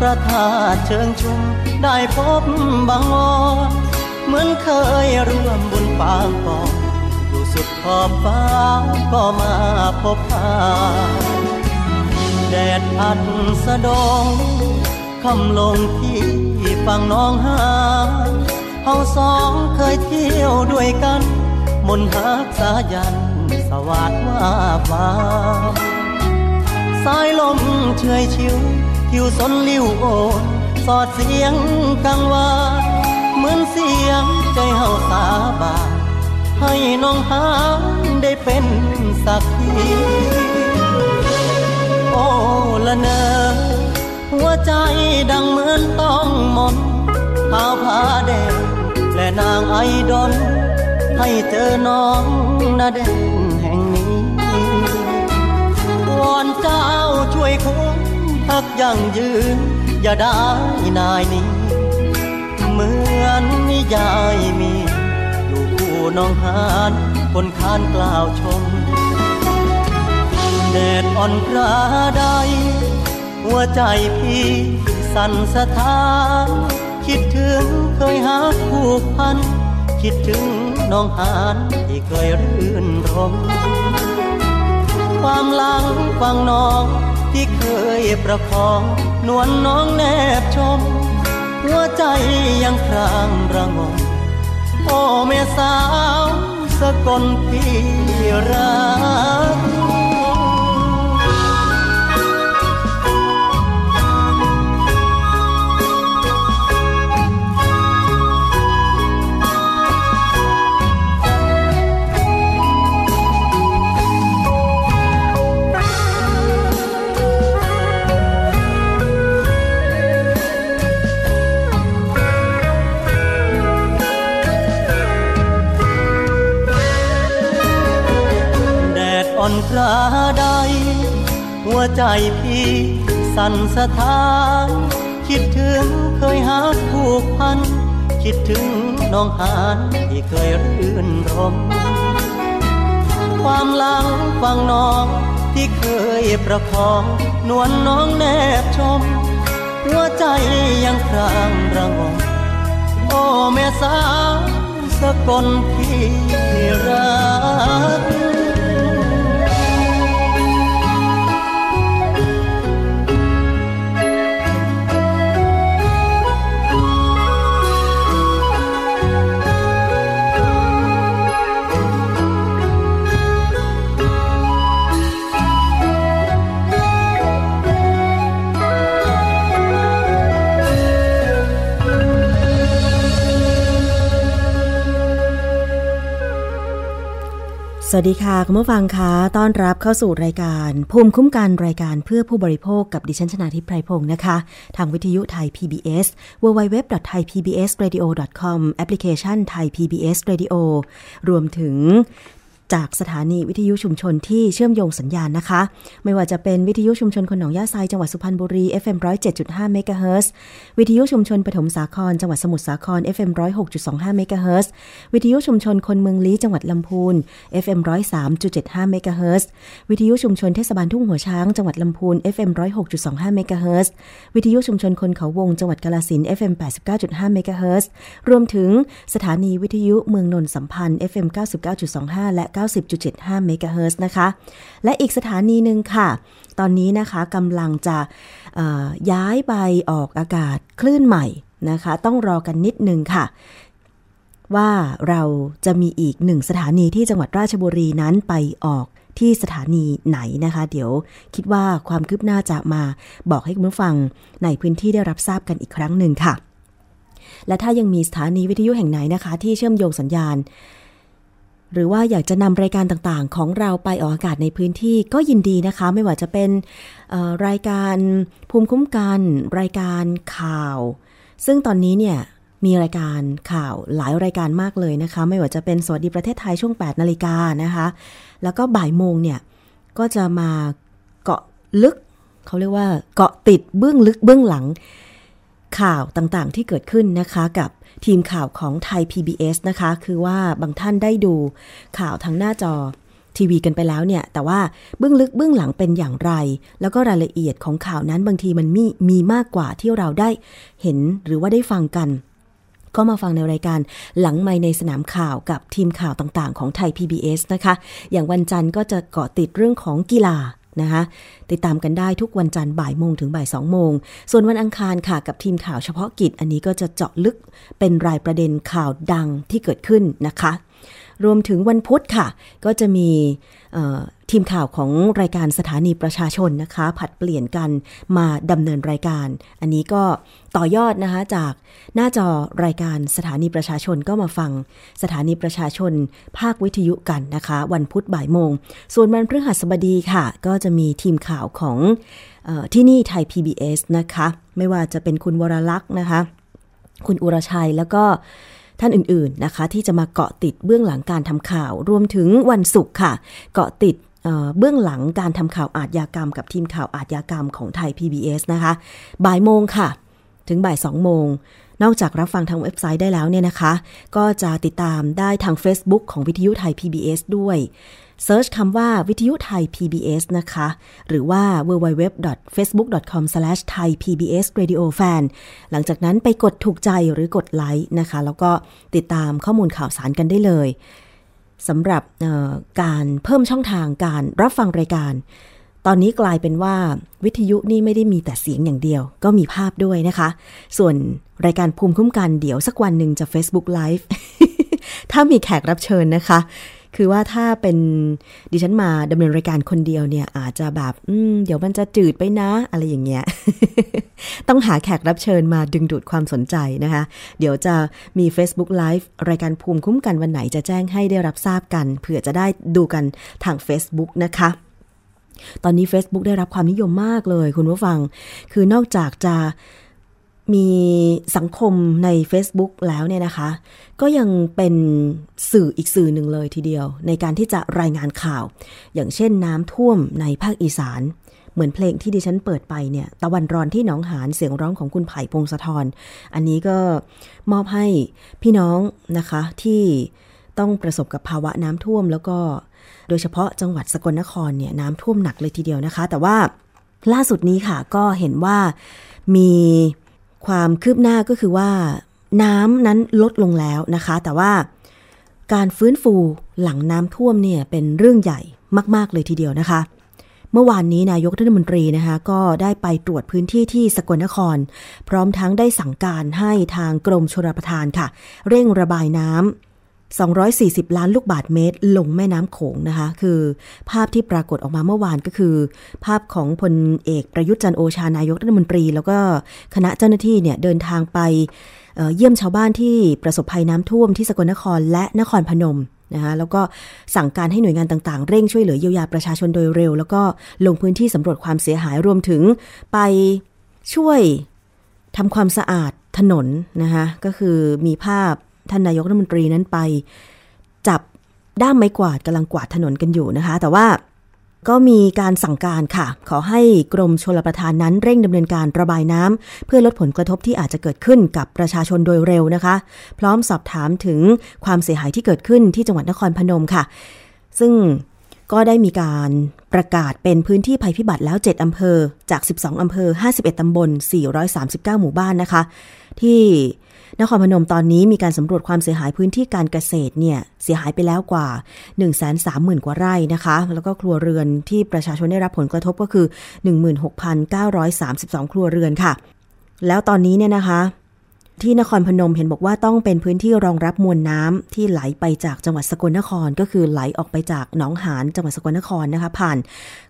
พระธาตุเชิงชุมได้พบบางอ่อนเหมือนเคยร่วมบุญปางก่อนอยู่สุดขอบฟ้าก็มาพบพาแดดพัดสะดงคำลงที่ฝั่งน้องหาเฮาสองเคยเที่ยวด้วยกัน มนหักสายันสวัสดว่าบาสายลมเฉยชิว ทิวสนลิ้วโอนสอดเสียงกังวานเหมือนเสียงใจเฮาสาบานให้น้องหานได้เป็นสักทีโอ้ละเนอหัวใจดังเหมือนต้องมนขาผ้าแดงและนางไอดอนให้เจอน้องนาแดงแห่งนี้วอนเจ้าช่วยคุ้ ยั่งยืน อย่าได้นายนี้ เหมือนนิยายมี อยู่คู่น้องหานคนคานกล่าวชมแดดอ่อนกระไดหัวใจพี่สั่นสะท้านคิดถึงเคยหาผูกพัน คิดถึงน้องหานที่เคยรื่นรมความหลังฟังน้อง ที่เคยประคองนวลน้องแนบชม หัวใจยังครางระงมโอ้แม่สาวสกลพี่รัก อ่อนกระไดหัวใจพี่สั่นสะท้าน คิดถึงเคยหาผูกพัน คิดถึงน้องหานที่เคยรื่นรม ความหลังฟังน้องที่เคยประคอง นวลน้องแนบชม หัวใจยังครางระงมโอ้แม่สาวสกลพี่รัก สวัสดีค่ะ คุณผู้ฟังคะต้อนรับเข้าสู่รายการ ภูมิคุ้มกันรายการเพื่อผู้บริโภคกับดิฉันชนาทิพไพรพงศ์นะคะ ทางวิทยุไทย PBS www.thaipbsradio.com แอปพลิเคชันไทย PBS Radio รวมถึง จากสถานีวิทยุชุมชนที่เชื่อมโยงสัญญาณนะคะ ไม่ว่าจะเป็นวิทยุชุมชนคนหนองยาไซจังหวัดสุพรรณบุรี FM 107.5เมกะเฮิรตซ์วิทยุชุมชนปฐมสาครจังหวัดสมุทรสาคร FM 106.25เมกะเฮิรตซ์วิทยุชุมชนคนเมืองลี้จังหวัดลำพูน FM 103.75เมกะเฮิรตซ์วิทยุชุมชนเทศบาลทุ่งหัวช้างจังหวัดลำพูน FM 106.25เมกะเฮิรตซ์วิทยุชุมชนคนเขาวงจังหวัดกาฬสินธุ์ FM 89.5เมกะเฮิรตซ์รวมถึงสถานีวิทยุเมืองนนท์สัมพันธ์ FM 99.25 และ90.75 เมกะเฮิรตซ์นะคะ และอีกสถานีหนึ่งค่ะ ตอนนี้นะคะกำลังจะย้ายไปออกอากาศคลื่นใหม่นะคะ ต้องรอกันนิดนึงค่ะ ว่าเราจะมีอีกหนึ่งสถานีที่จังหวัดราชบุรีนั้นไปออกที่สถานีไหนนะคะ เดี๋ยวคิดว่าความคืบหน้าจะมาบอกให้คุณผู้ฟังในพื้นที่ได้รับทราบกันอีกครั้งหนึ่งค่ะ และถ้ายังมีสถานีวิทยุแห่งไหนนะคะ ที่เชื่อมโยงสัญญาณ หรือว่าอยากจะนำรายการต่างๆ ของเราไปออกอากาศในพื้นที่ก็ยินดีนะคะ ไม่ว่าจะเป็นรายการภูมิคุ้มกัน รายการข่าว ซึ่งตอนนี้เนี่ยมีรายการข่าวหลายรายการมากเลยนะคะ ไม่ว่าจะเป็นสวัสดีประเทศไทยช่วง 8 นาฬิกานะคะ แล้วก็บ่ายโมงเนี่ย ก็จะมาเกาะลึก เขาเรียกว่าเกาะติดเบื้องลึกเบื้องหลังข่าวต่างๆ ที่เกิดขึ้นนะคะกับ ทีมข่าวของไทย PBS นะคะ คือว่าบางท่านได้ดูข่าวทางหน้าจอทีวีกันไปแล้วเนี่ย แต่ว่าเบื้องลึกเบื้องหลังเป็นอย่างไร แล้วก็รายละเอียดของข่าวนั้นบางทีมันมีมีมากกว่าที่เราได้เห็นหรือว่าได้ฟังกัน ก็มาฟังในรายการหลังไม่ในสนามข่าวกับทีมข่าวต่างๆ ของไทย PBS นะคะ อย่างวันจันทร์ก็จะเกาะติดเรื่องของกีฬา นะคะติดตามกันได้ทุกวันจันทร์บ่ายโมงถึงบ่ายสองโมง ส่วนวันอังคารค่ะกับทีมข่าวเฉพาะกิจ อันนี้ก็จะเจาะลึกเป็นรายประเด็นข่าวดังที่เกิดขึ้นนะคะ รวมถึงวันพุธค่ะ ก็จะมีทีมข่าวของรายการสถานีประชาชนนะคะ ผัดเปลี่ยนกันมาดำเนินรายการ อันนี้ก็ต่อยอดนะคะจากหน้าจอรายการสถานีประชาชนก็มาฟังสถานีประชาชน ภาควิทยุกันนะคะ วันพุธบ่ายโมง ส่วนวันพฤหัสบดีค่ะ ก็จะมีทีมข่าวของออที่นี่ไทย PBS นะคะ ไม่ว่าจะเป็นคุณวรลักษณ์นะคะ คุณอุรชัยแล้วก็ ท่านอื่นๆนะคะ ที่จะมาเกาะติดเบื้องหลังการทำข่าว รวมถึงวันศุกร์ค่ะ เกาะติดเบื้องหลังการทำข่าวอาทยากรรม กับทีมข่าวอาทยากรรมของไทย PBS นะคะบ่ายโมงค่ะ ถึงบ่ายสองโมงนอกจากรับฟังทางเว็บไซต์ได้แล้วเนี่ยนะคะ ก็จะติดตามได้ทาง Facebook ของวิทยุไทย PBS ด้วย เซิร์ชคำว่าวิทยุไทย PBS นะคะ หรือว่า www.facebook.com/thaipbsradiofan หลังจากนั้นไปกดถูกใจหรือกดไลค์นะคะ แล้วก็ติดตามข้อมูลข่าวสารกันได้เลยสำหรับการเพิ่มช่องทางการรับฟังรายการ ตอนนี้กลายเป็นว่าวิทยุนี่ไม่ได้มีแต่เสียงอย่างเดียว ก็มีภาพด้วยนะคะ ส่วนรายการภูมิคุ้มกันเดี๋ยวสักวันหนึ่งจะ Facebook Live ถ้ามีแขกรับเชิญนะคะ คือว่าถ้าเป็นดิฉันมาดำเนินรายการคนเดียวเนี่ย อาจจะแบบเดี๋ยวมันจะจืดไปนะ อะไรอย่างเงี้ย ต้องหาแขกรับเชิญมาดึงดูดความสนใจนะคะ เดี๋ยวจะมี Facebook Live รายการภูมิคุ้มกันวันไหนจะแจ้งให้ได้รับทราบกัน เผื่อจะได้ดูกันทาง Facebook นะคะตอนนี้ Facebook ได้รับความนิยมมากเลย คุณผู้ฟัง คือนอกจากจะ มีสังคมใน Facebook แล้วเนี่ยนะคะ ก็ยังเป็นสื่ออีกสื่อหนึ่งเลยทีเดียว ในการที่จะรายงานข่าว อย่างเช่นน้ำท่วมในภาคอีสาน เหมือนเพลงที่ดิฉันเปิดไปเนี่ย ตะวันรอนที่หนองหานเสียงร้องของคุณไผ่พงศธรอันนี้ก็มอบให้พี่น้องนะคะที่ต้องประสบกับภาวะน้ำท่วมแล้วก็ โดยเฉพาะจังหวัดสกลนครเนี่ยน้ำท่วมหนักเลยทีเดียวนะคะ แต่ว่าล่าสุดนี้ค่ะก็เห็นว่ามี ความคืบหน้าก็คือว่า น้ำนั้นลดลงแล้วนะคะ แต่ว่าการฟื้นฟูหลังน้ำท่วมเนี่ยเป็นเรื่องใหญ่มาก ๆ เลยทีเดียวนะคะ เมื่อวานนี้นายกรัฐมนตรีนะคะ ก็ได้ไปตรวจพื้นที่ที่สกลนคร พร้อมทั้งได้สั่งการให้ทางกรมชลประทานค่ะ เร่งระบายน้ำ 240 ล้านลูกบาทเมตร ลงแม่น้ำโขงนะคะ คือภาพที่ปรากฏออกมาเมื่อวานก็คือ ภาพของพลเอกประยุทธ์จันโอชานายกรัฐมนตรี แล้วก็คณะเจ้าหน้าที่เนี่ยเดินทางไปเยี่ยมชาวบ้านที่ประสบภัยน้ำท่วมที่สกลนครและนครพนมนะคะแล้วก็สั่งการให้หน่วยงานต่างๆ เร่งช่วยเหลือเยียวยาประชาชนโดยเร็ว แล้วก็ลงพื้นที่สำรวจความเสียหายรวมถึงไปช่วยทำความสะอาดถนนนะคะก็คือมีภาพ ท่านนายกรัฐมนตรีนั้นไป จับด้ามไม้กวาดกำลังกวาดถนนกันอยู่นะคะ แต่ว่าก็มีการสั่งการค่ะ ขอให้กรมชลประทานนั้นเร่งดำเนินการระบายน้ำเพื่อลดผลกระทบที่อาจจะเกิดขึ้นกับประชาชนโดยเร็วนะคะ พร้อมสอบถามถึงความเสียหายที่เกิดขึ้นที่จังหวัดนครพนมค่ะ ซึ่งก็ได้มีการประกาศเป็นพื้นที่ภัยพิบัติแล้ว 7 อำเภอจาก 12 อำเภอ 51 ตำบล 439 หมู่บ้านนะคะ ที่ นครพนมตอนนี้มีการสำรวจความเสียหายพื้นที่การเกษตรเนี่ยเสียหายไปแล้วกว่า 1 3 0 0 0 0 กว่าไร่นะคะ แล้วก็ครัวเรือนที่ประชาชนได้รับผลกระทบก็คือ 16,932 ครัวเรือนค่ะ แล้วตอนนี้เนี่ยนะคะ ที่นครพนมเห็นบอกว่าต้องเป็นพื้นที่รองรับมวลน้ำที่ไหลไปจากจังหวัดสกลนคร ก็คือไหลออกไปจากหนองหานจังหวัดสกลนครนะคะ ผ่าน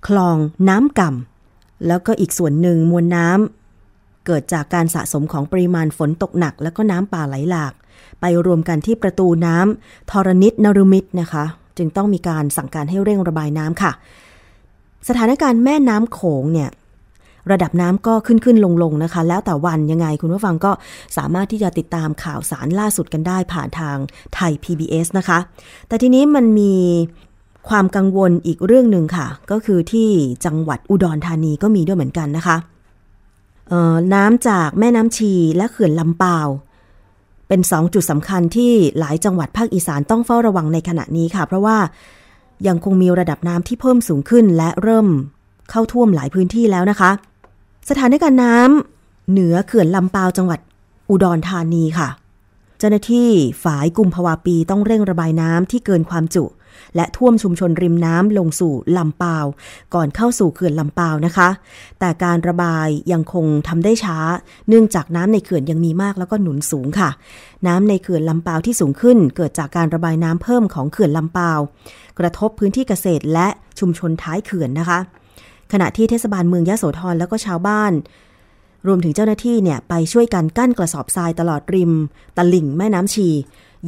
คลองน้ำก่ำแล้วก็อีกส่วนหนึ่งมวลน้ำ เกิดจากการสะสมของปริมาณฝนตกหนัก แล้วก็น้ำป่าไหลหลาก ไปรวมกันที่ประตูน้ำทรณิตนรุมิตรนะคะ จึงต้องมีการสั่งการให้เร่งระบายน้ำค่ะ สถานการณ์แม่น้ำโขงเนี่ยระดับน้ำก็ขึ้นขึ้นลงลงนะคะ แล้วแต่วันยังไงคุณผู้ฟังก็สามารถที่จะติดตามข่าวสารล่าสุดกันได้ผ่านทางไทย PBS นะคะ แต่ทีนี้มันมีความกังวลอีกเรื่องหนึ่งค่ะ ก็คือที่จังหวัดอุดรธานีก็มีด้วยเหมือนกันนะคะ น้ำจากแม่น้ำชีและเขื่อนลำปาวเป็นสองจุดสำคัญที่หลายจังหวัดภาคอีสานต้องเฝ้าระวังในขณะนี้ค่ะ เพราะว่ายังคงมีระดับน้ำที่เพิ่มสูงขึ้นและเริ่มเข้าท่วมหลายพื้นที่แล้วนะคะ สถานการณ์น้ำเหนือเขื่อนลำปาวจังหวัดอุดรธานีค่ะ เจ้าหน้าที่ฝ่ายกุมภาวาปีต้องเร่งระบายน้ำที่เกินความจุ และท่วมชุมชนริมน้ำลงสู่ลำปาว ก่อนเข้าสู่เขื่อนลำปาวนะคะ แต่การระบายยังคงทำได้ช้า เนื่องจากน้ำในเขื่อนยังมีมากแล้วก็หนุนสูงค่ะ น้ำในเขื่อนลำปาวที่สูงขึ้น เกิดจากการระบายน้ำเพิ่มของเขื่อนลำปาว กระทบพื้นที่เกษตรและชุมชนท้ายเขื่อนนะคะ ขณะที่เทศบาลเมืองยะโสธรแล้วก็ชาวบ้านรวมถึงเจ้าหน้าที่เนี่ยไปช่วยกันกั้นกระสอบทรายตลอดริม ตลิ่งแม่น้ำชี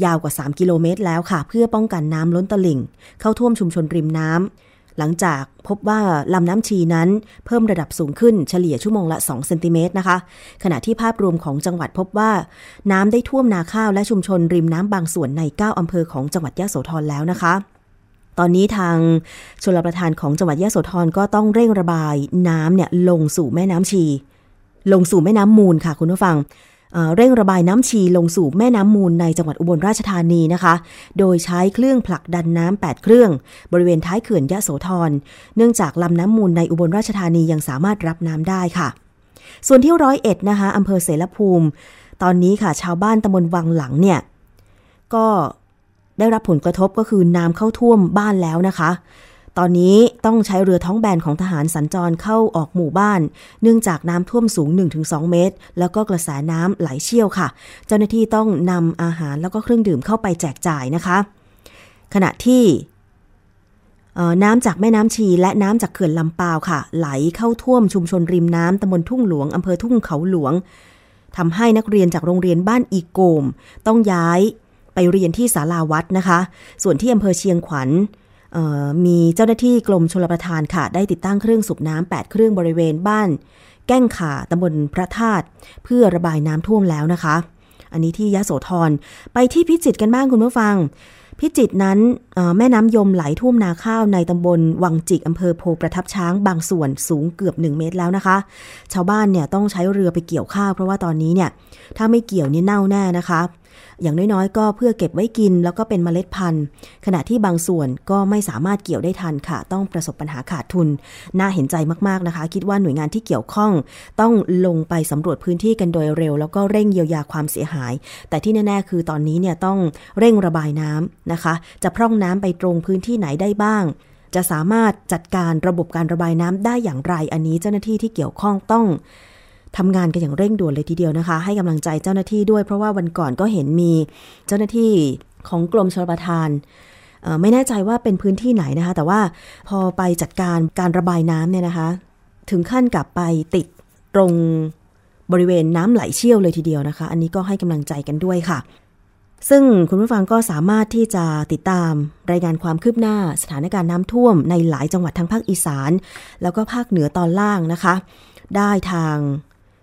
ยาวกว่า 3 กิโลเมตรแล้วค่ะ เพื่อป้องกันน้ำล้นตลิ่ง เข้าท่วมชุมชนริมน้ำหลังจากพบว่าลำน้ำชีนั้นเพิ่มระดับสูงขึ้นเฉลี่ยชั่วโมงละ 2 เซนติเมตรนะคะ ขณะที่ภาพรวมของจังหวัดพบว่า น้ำได้ท่วมนาข้าวและชุมชนริมน้ำบางส่วนใน 9 อำเภอของจังหวัดยะโสธรแล้วนะคะตอนนี้ทางชลประทานของจังหวัดยะโสธรก็ต้องเร่งระบายน้ำเนี่ยลงสู่แม่น้ำชี ลงสู่แม่น้ำมูลค่ะคุณผู้ฟัง เร่งระบายน้ำชีลงสู่แม่น้ำมูลในจังหวัดอุบลราชธานีนะคะ โดยใช้เครื่องผลักดันน้ำ8เครื่อง บริเวณท้ายเขื่อนยะโสธร เนื่องจากลำน้ำมูลในอุบลราชธานียังสามารถรับน้ำได้ค่ะ ส่วนที่ร้อยเอ็ดนะคะอำเภอเสรภูมิ ตอนนี้ค่ะ ชาวบ้านตำบลวังหลังเนี่ย ก็ได้รับผลกระทบก็คือน้ำเข้าท่วมบ้านแล้วนะคะ ตอนนี้ต้องใช้เรือท้องแบนของทหารสัญจรเข้าออกหมู่บ้าน เนื่องจากน้ำท่วมสูง 1-2 เมตร แล้วก็กระแสน้ำไหลเชี่ยวค่ะ เจ้าหน้าที่ต้องนำอาหารแล้วก็เครื่องดื่มเข้าไปแจกจ่ายนะคะ ขณะที่น้ำจากแม่น้ำชีและน้ำจากเขื่อนลำปาวค่ะ ไหลเข้าท่วมชุมชนริมน้ำตำบลทุ่งหลวงอำเภอทุ่งเขาหลวงทำให้นักเรียนจากโรงเรียนบ้านอีโกม ต้องย้ายไปเรียนที่ศาลาวัดนะคะ ส่วนที่อำเภอเชียงขวัญ มีเจ้าหน้าที่กรมชลประทานค่ะ ได้ติดตั้งเครื่องสูบน้ำ8เครื่องบริเวณบ้าน แก้งขาตำบลพระธาตุเพื่อระบายน้ำท่วมแล้วนะคะ อันนี้ที่ยะโสธรไปที่พิจิตรกันบ้างคุณผู้ฟัง พิจิตรนั้นแม่น้ำยมไหลท่วมนาข้าวในตำบลวังจิกอำเภอโพประทับช้างบางส่วนสูงเกือบ 1 เมตรแล้วนะคะ ชาวบ้านเนี่ยต้องใช้เรือไปเกี่ยวข้าวเพราะว่าตอนนี้เนี่ยถ้าไม่เกี่ยวนี่เน่าแน่นะคะ อย่างน้อยๆ ก็เพื่อเก็บไว้กินแล้วก็เป็นเมล็ดพันธุ์ ขณะที่บางส่วนก็ไม่สามารถเกี่ยวได้ทันค่ะ ต้องประสบปัญหาขาดทุน น่าเห็นใจมากๆนะคะ คิดว่าหน่วยงานที่เกี่ยวข้อง ต้องลงไปสำรวจพื้นที่กันโดยเร็ว แล้วก็เร่งเยียวยาความเสียหาย แต่ที่แน่ๆ คือตอนนี้เนี่ยต้องเร่งระบายน้ำนะคะ จะพร่องน้ำไปตรงพื้นที่ไหนได้บ้างจะสามารถจัดการระบบการระบายน้ำได้อย่างไร อันนี้เจ้าหน้าที่ที่เกี่ยวข้องต้อง ทำงานกันอย่างเร่งด่วนเลยทีเดียวนะคะ ให้กำลังใจเจ้าหน้าที่ด้วยเพราะว่าวันก่อนก็เห็นมีเจ้าหน้าที่ของกรมชลประทานไม่แน่ใจว่าเป็นพื้นที่ไหนนะคะ แต่ว่าพอไปจัดการการระบายน้ำเนี่ยนะคะ ถึงขั้นกับไปติดตรงบริเวณน้ำไหลเชี่ยวเลยทีเดียวนะคะ อันนี้ก็ให้กำลังใจกันด้วยค่ะ ซึ่งคุณผู้ฟังก็สามารถที่จะติดตามรายงานความคืบหน้าสถานการณ์น้ำท่วมในหลายจังหวัดทั้งภาคอีสาน แล้วก็ภาคเหนือตอนล่างนะคะ ได้ทาง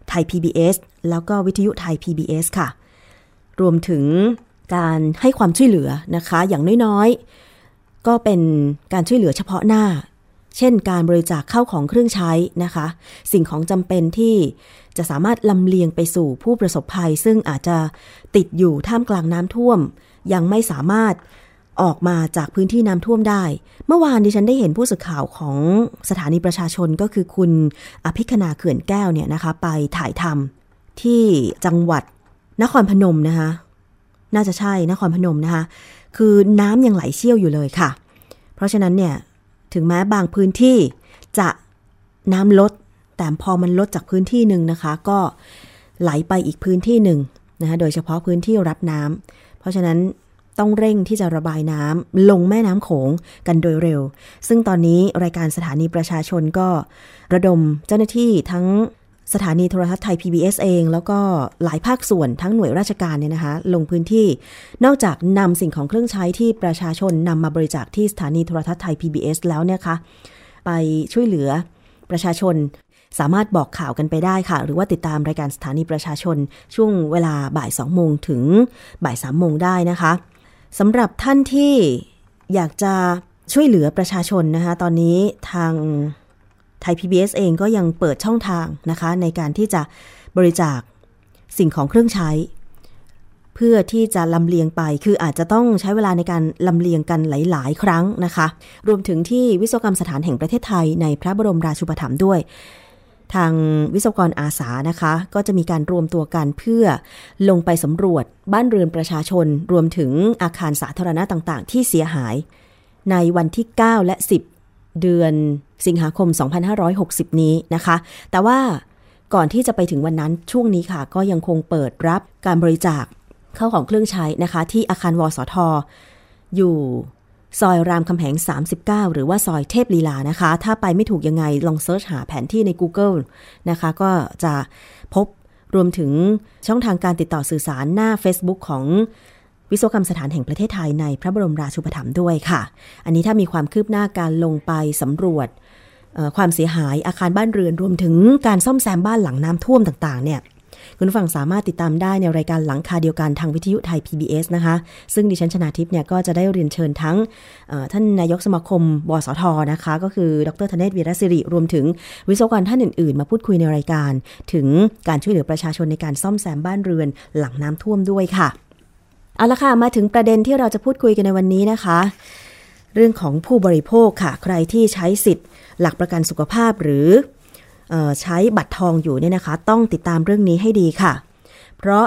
ไทย PBS แล้วก็วิทยุไทย PBS ค่ะ รวมถึงการให้ความช่วยเหลือนะคะ อย่างน้อยๆ ก็เป็นการช่วยเหลือเฉพาะหน้า เช่น การบริจาคเข้าของเครื่องใช้นะคะ สิ่งของจำเป็นที่จะสามารถลำเลียงไปสู่ผู้ประสบภัย ซึ่งอาจจะติดอยู่ท่ามกลางน้ำท่วม ยังไม่สามารถ ออกมาจากพื้นที่น้ำท่วมได้ เมื่อวานดิฉันได้เห็นผู้สื่อข่าวของสถานีประชาชนก็คือคุณอภิคณาเขื่อนแก้วเนี่ยนะคะไปถ่ายทำที่จังหวัดนครพนมนะคะน่าจะใช่นครพนมนะคะคือน้ำยังไหลเชี่ยวอยู่เลยค่ะ เพราะฉะนั้นเนี่ยถึงแม้บางพื้นที่จะน้ำลด แต่พอมันลดจากพื้นที่หนึ่งนะคะ ก็ไหลไปอีกพื้นที่หนึ่งนะคะโดยเฉพาะพื้นที่รับน้ำเพราะฉะนั้น ต้องเร่งที่จะระบายน้ำลงแม่น้ำโขงกันโดยเร็ว ซึ่งตอนนี้รายการสถานีประชาชนก็ระดมเจ้าหน้าที่ทั้งสถานีโทรทัศน์ไทย PBS เอง แล้วก็หลายภาคส่วนทั้งหน่วยราชการเนี่ยนะคะ ลงพื้นที่ นอกจากนำสิ่งของเครื่องใช้ที่ประชาชนนำมาบริจาคที่สถานีโทรทัศน์ไทย PBS แล้วเนี่ยคะไปช่วยเหลือประชาชนสามารถบอกข่าวกันไปได้ค่ะ หรือว่าติดตามรายการสถานีประชาชน ช่วงเวลาบ่าย 2 โมงถึงบ่าย 3 โมงได้นะคะ สำหรับท่านที่อยากจะช่วยเหลือประชาชนนะคะตอนนี้ทางไทย PBS เองก็ยังเปิดช่องทางนะคะ ในการที่จะบริจาคสิ่งของเครื่องใช้ เพื่อที่จะลำเลียงไป คืออาจจะต้องใช้เวลาในการลำเลียงกันหลาย ๆ ครั้งนะคะ รวมถึงที่วิศวกรรมสถานแห่งประเทศไทยในพระบรมราชูปถัมภ์ด้วย ทางวิศวกรอาสานะคะ ก็จะมีการรวมตัวกันเพื่อลงไปสำรวจบ้านเรือนประชาชน รวมถึงอาคารสาธารณะต่างๆ ที่เสียหาย ในวันที่ 9 และ 10 เดือนสิงหาคม 2560 นี้นะคะ แต่ว่าก่อนที่จะไปถึงวันนั้นช่วงนี้ค่ะ ก็ยังคงเปิดรับการบริจาคเข้าของเครื่องใช้นะคะ ที่อาคารวสทอยู่ ซอยรามคำแหง 39 หรือว่าซอยเทพลีลานะคะ ถ้าไปไม่ถูกยังไงลองเซิร์ชหาแผนที่ใน Google นะคะ ก็จะพบรวมถึงช่องทางการติดต่อสื่อสารหน้า Facebook ของวิศวกรรมสถานแห่งประเทศไทยในพระบรมราชูปถัมภ์ด้วยค่ะ อันนี้ถ้ามีความคืบหน้าการลงไปสำรวจความเสียหายอาคารบ้านเรือนรวมถึงการซ่อมแซมบ้านหลังน้ำท่วมต่างๆ เนี่ย คุณผู้ฟังสามารถติดตามได้ในรายการหลังคาเดียวกันทางวิทยุไทย PBS นะคะ ซึ่งดิฉันชนาทิพย์เนี่ยก็จะได้เรียนเชิญทั้งท่านนายกสมาคมบสทนะคะ ก็คือดรธเนศวีรศิริ รวมถึงวิศวกรท่านอื่นๆ มาพูดคุยในรายการ ถึงการช่วยเหลือประชาชนในการซ่อมแซมบ้านเรือนหลังน้ำท่วมด้วยค่ะเอาละค่ะ มาถึงประเด็นที่เราจะพูดคุยกันในวันนี้นะคะ เรื่องของผู้บริโภคค่ะ ใครที่ใช้สิทธิ์ หลักประกันสุขภาพหรือ ใช้บัตรทองอยู่เนี่ยนะคะ ต้องติดตามเรื่องนี้ให้ดีค่ะ เพราะ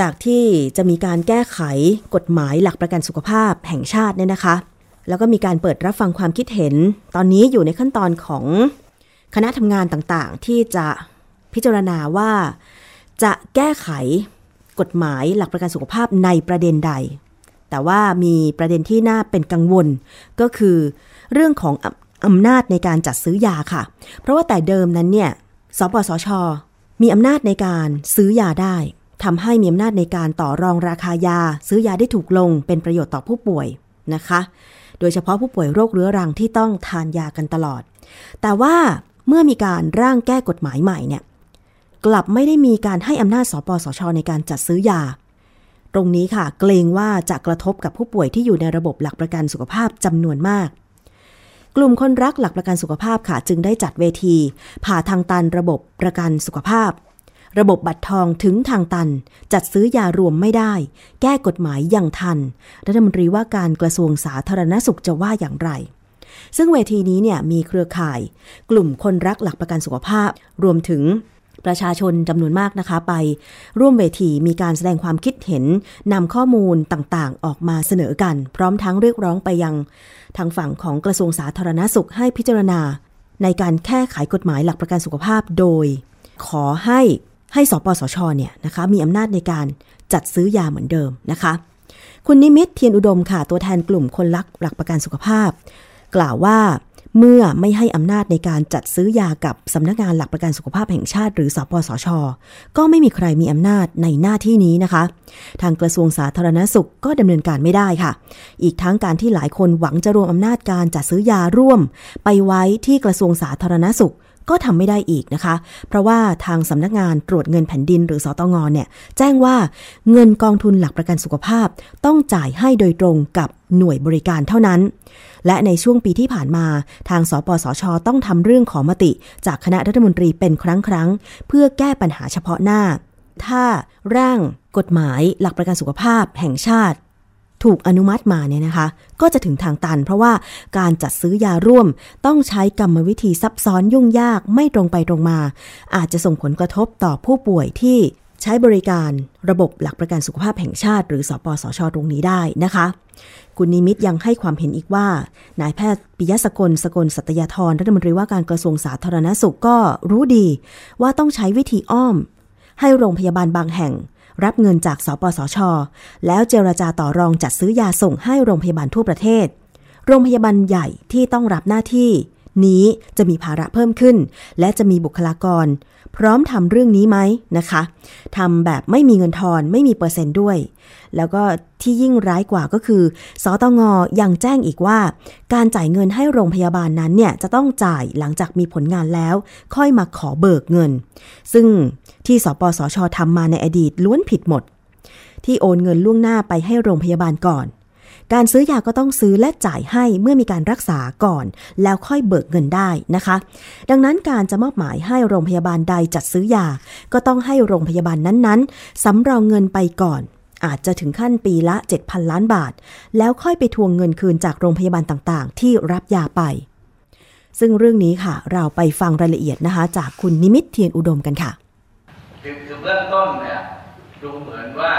จากที่จะมีการแก้ไขกฎหมายหลักประกันสุขภาพแห่งชาติเนี่ยนะคะ แล้วก็มีการเปิดรับฟังความคิดเห็น ตอนนี้อยู่ในขั้นตอนของคณะทำงานต่างๆ ที่จะพิจารณาว่าจะแก้ไขกฎหมายหลักประกันสุขภาพในประเด็นใด แต่ว่ามีประเด็นที่น่าเป็นกังวล ก็คือ เรื่องของ อำนาจในการจัดซื้อยาค่ะ เพราะว่าแต่เดิมนั้นเนี่ย สปสช มีอำนาจในการซื้อยาได้ทำให้มีอำนาจในการต่อรองราคายา ซื้อยาได้ถูกลง เป็นประโยชน์ต่อผู้ป่วยนะคะ โดยเฉพาะผู้ป่วยโรคเรื้อรังที่ต้องทานยากันตลอด แต่ว่าเมื่อมีการร่างแก้กฎหมายใหม่เนี่ย กลับไม่ได้มีการให้อำนาจสปสช ในการจัดซื้อยา ตรงนี้ค่ะ เกรงว่าจะกระทบกับผู้ป่วยที่อยู่ในระบบหลักประกันสุขภาพจำนวนมาก กลุ่มคนรักหลักประกันสุขภาพค่ะ จึงได้จัดเวที ผ่าทางตันระบบประกันสุขภาพ ระบบบัตรทองถึงทางตัน จัดซื้อยารวมไม่ได้ แก้กฎหมายอย่างทัน รัฐมนตรีว่าการกระทรวงสาธารณสุขจะว่าอย่างไร ซึ่งเวทีนี้เนี่ยมีเครือข่าย กลุ่มคนรักหลักประกันสุขภาพ รวมถึงประชาชนจำนวนมากนะคะไป ร่วมเวทีมีการแสดงความคิดเห็นนำข้อมูลต่างๆ ออกมาเสนอกัน พร้อมทั้งเรียกร้องไปยัง ทางฝั่งของกระทรวงสาธารณสุขให้พิจารณา ในการแก้ไขกฎหมายหลักประกันสุขภาพโดย ขอให้ให้สปสชเนี่ยนะคะมีอำนาจในการจัดซื้อยาเหมือนเดิมนะคะ คุณนิมิตเทียนอุดมค่ะตัวแทนกลุ่มคนรักหลักประกันสุขภาพ กล่าวว่า เมื่อไม่ให้อำนาจในการจัดซื้อยากับสำนักงานหลักประกันสุขภาพแห่งชาติ หรือสปสช ก็ไม่มีใครมีอำนาจในหน้าที่นี้นะคะ ทางกระทรวงสาธารณสุขก็ดำเนินการไม่ได้ค่ะ อีกทั้งการที่หลายคนหวังจะรวมอำนาจการจัดซื้อยาร่วม ไปไว้ที่กระทรวงสาธารณสุข ก็ทำไม่ได้อีกนะคะ เพราะว่าทางสำนักงานตรวจเงินแผ่นดินหรือสอตงเนี่ยแจ้งว่าเงินกองทุนหลักประกันสุขภาพ ต้องจ่ายให้โดยตรงกับหน่วยบริการเท่านั้น และในช่วงปีที่ผ่านมา ทางสปสช ต้องทำเรื่องขอมติ จากคณะรัฐมนตรีเป็นครั้งครั้ง เพื่อแก้ปัญหาเฉพาะหน้า ถ้าร่างกฎหมายหลักประกันสุขภาพแห่งชาติ ถูกอนุมัติมาเนี่ยนะคะ ก็จะถึงทางตัน เพราะว่าการจัดซื้อยาร่วมต้องใช้กรรมวิธีซับซ้อนยุ่งยากไม่ตรงไปตรงมา อาจจะส่งผลกระทบต่อผู้ป่วยที่ใช้บริการระบบหลักประกันสุขภาพแห่งชาติ หรือสปสชตรงนี้ได้นะคะ คุณนิมิตยังให้ความเห็นอีกว่า นายแพทย์ปิยะสกลสกลสัตยาธรรัฐมนตรีว่าการกระทรวงสาธารณสุขก็รู้ดี ว่าต้องใช้วิธีอ้อม ให้โรงพยาบาลบางแห่ง รับเงินจากสปสช แล้วเจรจาต่อรองจัดซื้อยาส่งให้โรงพยาบาลทั่วประเทศ โรงพยาบาลใหญ่ที่ต้องรับหน้าที่ นี้จะมีภาระเพิ่มขึ้น และจะมีบุคลากร พร้อมทำเรื่องนี้ไหมนะคะทำแบบไม่มีเงินทอนไม่มีเปอร์เซ็นต์ด้วย แล้วก็ที่ยิ่งร้ายกว่าก็คือสตงยังแจ้งอีกว่า การจ่ายเงินให้โรงพยาบาลนั้นเนี่ยจะต้องจ่ายหลังจากมีผลงานแล้ว ค่อยมาขอเบิกเงิน ซึ่ง ที่สปสชทำมาในอดีตล้วนผิดหมด ที่โอนเงินล่วงหน้าไปให้โรงพยาบาลก่อน การซื้อยาก็ต้องซื้อและจ่ายให้เมื่อมีการรักษาก่อน แล้วค่อยเบิกเงินได้นะคะ ดังนั้นการจะมอบหมายให้โรงพยาบาลใดจัดซื้อยา ก็ต้องให้โรงพยาบาลนั้นๆสำรองเงินไปก่อนอาจจะถึงขั้นปีละ 7,000 ล้านบาท แล้วค่อยไปทวงเงินคืนจากโรงพยาบาลต่างๆ ที่รับยาไป ซึ่งเรื่องนี้ค่ะ เราไปฟังรายละเอียดนะคะ จากคุณนิมิตเทียนอุดมกันค่ะ คือคือเบื้องต้นเนี่ยดูเหมือนว่า